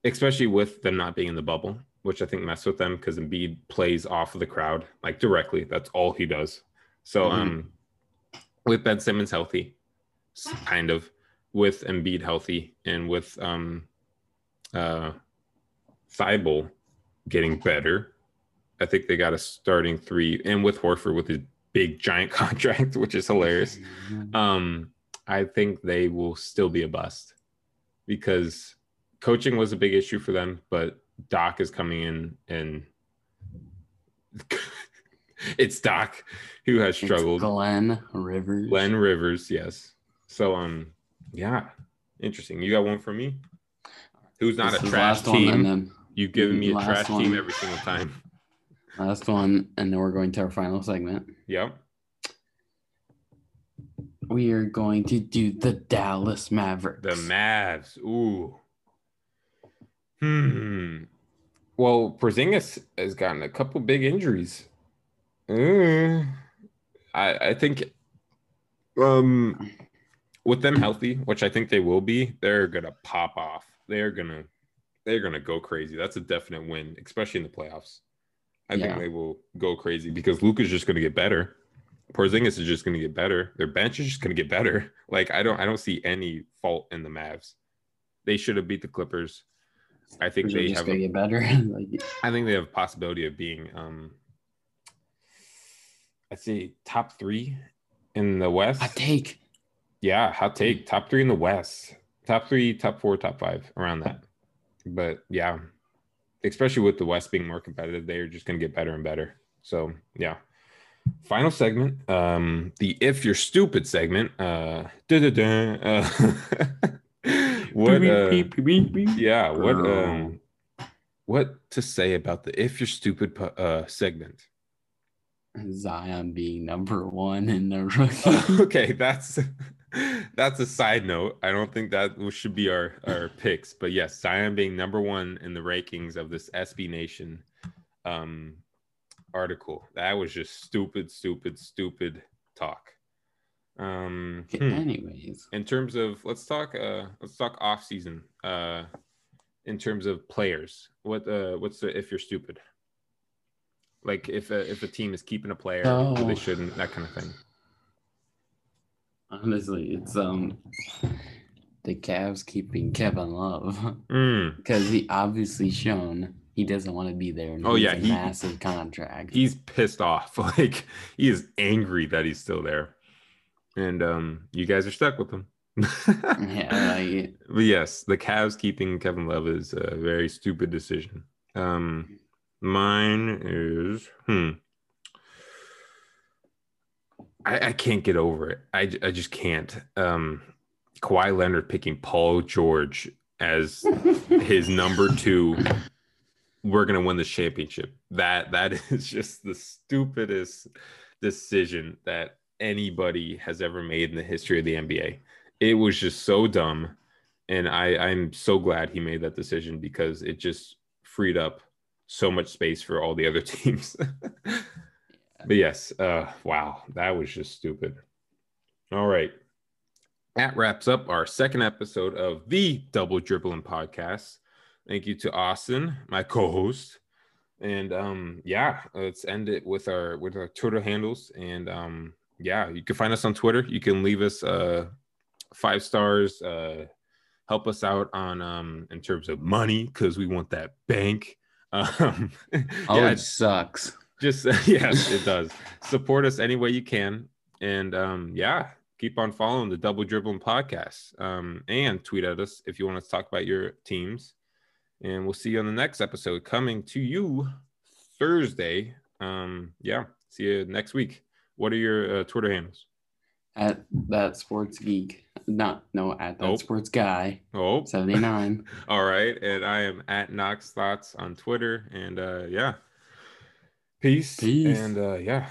especially with them not being in the bubble, which I think mess with them because Embiid plays off of the crowd like directly. That's all he does. So Mhm. um, with Ben Simmons healthy, kind of with Embiid healthy, and with um, uh, Thybulle getting better. I think they got a starting three, and with Horford with his big giant (laughs) contract, which is hilarious. (laughs) Um, I think they will still be a bust because coaching was a big issue for them, but Doc is coming in and (laughs) it's Doc who has It's struggled. Glenn Rivers. Glenn Rivers, yes. So um, yeah, interesting. You got one for me? Who's not This a trash one, team? then You've given me a trash team every single time. last one, and then we're going to our final segment. Yep. We are going to do the Dallas Mavericks. The Mavs. Ooh. Hmm. Well, Porzingis has gotten a couple big injuries. Uh, I I think um with them healthy, which I think they will be, they're gonna pop off. They're gonna they're gonna go crazy. That's a definite win, especially in the playoffs. I Yeah. think they will go crazy because Luka's just gonna get better. Porzingis is just gonna get better. Their bench is just gonna get better. (laughs) Like I don't I don't see any fault in the Mavs. They should have beat the Clippers. I think just have a, get better. (laughs) like, I think they have a possibility of being um I'd say top three in the West. I take. Yeah, hot take. Top three in the West. Top three, top four, top five, around that. But yeah, especially with the West being more competitive, they're just gonna get better and better. So yeah. Final segment. Um, the if you're stupid segment. Uh, uh (laughs) what uh, yeah, what um what to say about the if you're stupid uh segment? Zion being number one in the (laughs) rookie. okay, that's that's a side note. I don't think that should be our our (laughs) picks, but yes, Zion being number one in the rankings of this SB Nation um article. That was just stupid, stupid, stupid talk. Um, hmm. Anyways, in terms of let's talk uh let's talk off season. Uh, in terms of players, what uh what's the if you're stupid? Like if a, if a team is keeping a player, Oh. they shouldn't, that kind of thing. Honestly, it's um the Cavs keeping Kevin Love Mm. (laughs) because he obviously shown he doesn't want to be there. Oh, yeah, he- massive contract. he's pissed off. (laughs) Like he is angry that he's still there. And um you guys are stuck with him. (laughs) yeah, like, but yes, the Cavs keeping Kevin Love is a very stupid decision. Um mine is hmm. I, I can't get over it. I, I just can't. Um Kawhi Leonard picking Paul George as (laughs) his number two we're gonna win the championship that that (laughs) is just the stupidest decision that anybody has ever made in the history of the nba it was just so dumb and i i'm so glad he made that decision because it just freed up so much space for all the other (laughs) teams but yes uh wow that was just stupid all right that wraps up our second episode of the double dribblin podcast Thank you to Austin, my co-host, And um, yeah, let's end it with our with our Twitter handles. And um, yeah, you can find us on Twitter. You can leave us uh five stars, uh help us out on um in terms of money because we want that bank. (laughs) Um Oh, yeah, it sucks. Just (laughs) yes, it does. Support us any way you can. And um, yeah, keep on following the Double Dribblin podcast. Um, and tweet at us if you want to talk about your teams. And we'll see you on the next episode coming to you Thursday. Um, yeah, see you next week. What are your uh, Twitter handles? At that sports geek. Not no at that Oh. sports guy. Oh, (laughs) 79. all right. And I am at Knox Thoughts on Twitter. And uh, yeah, peace. Peace. And uh, yeah,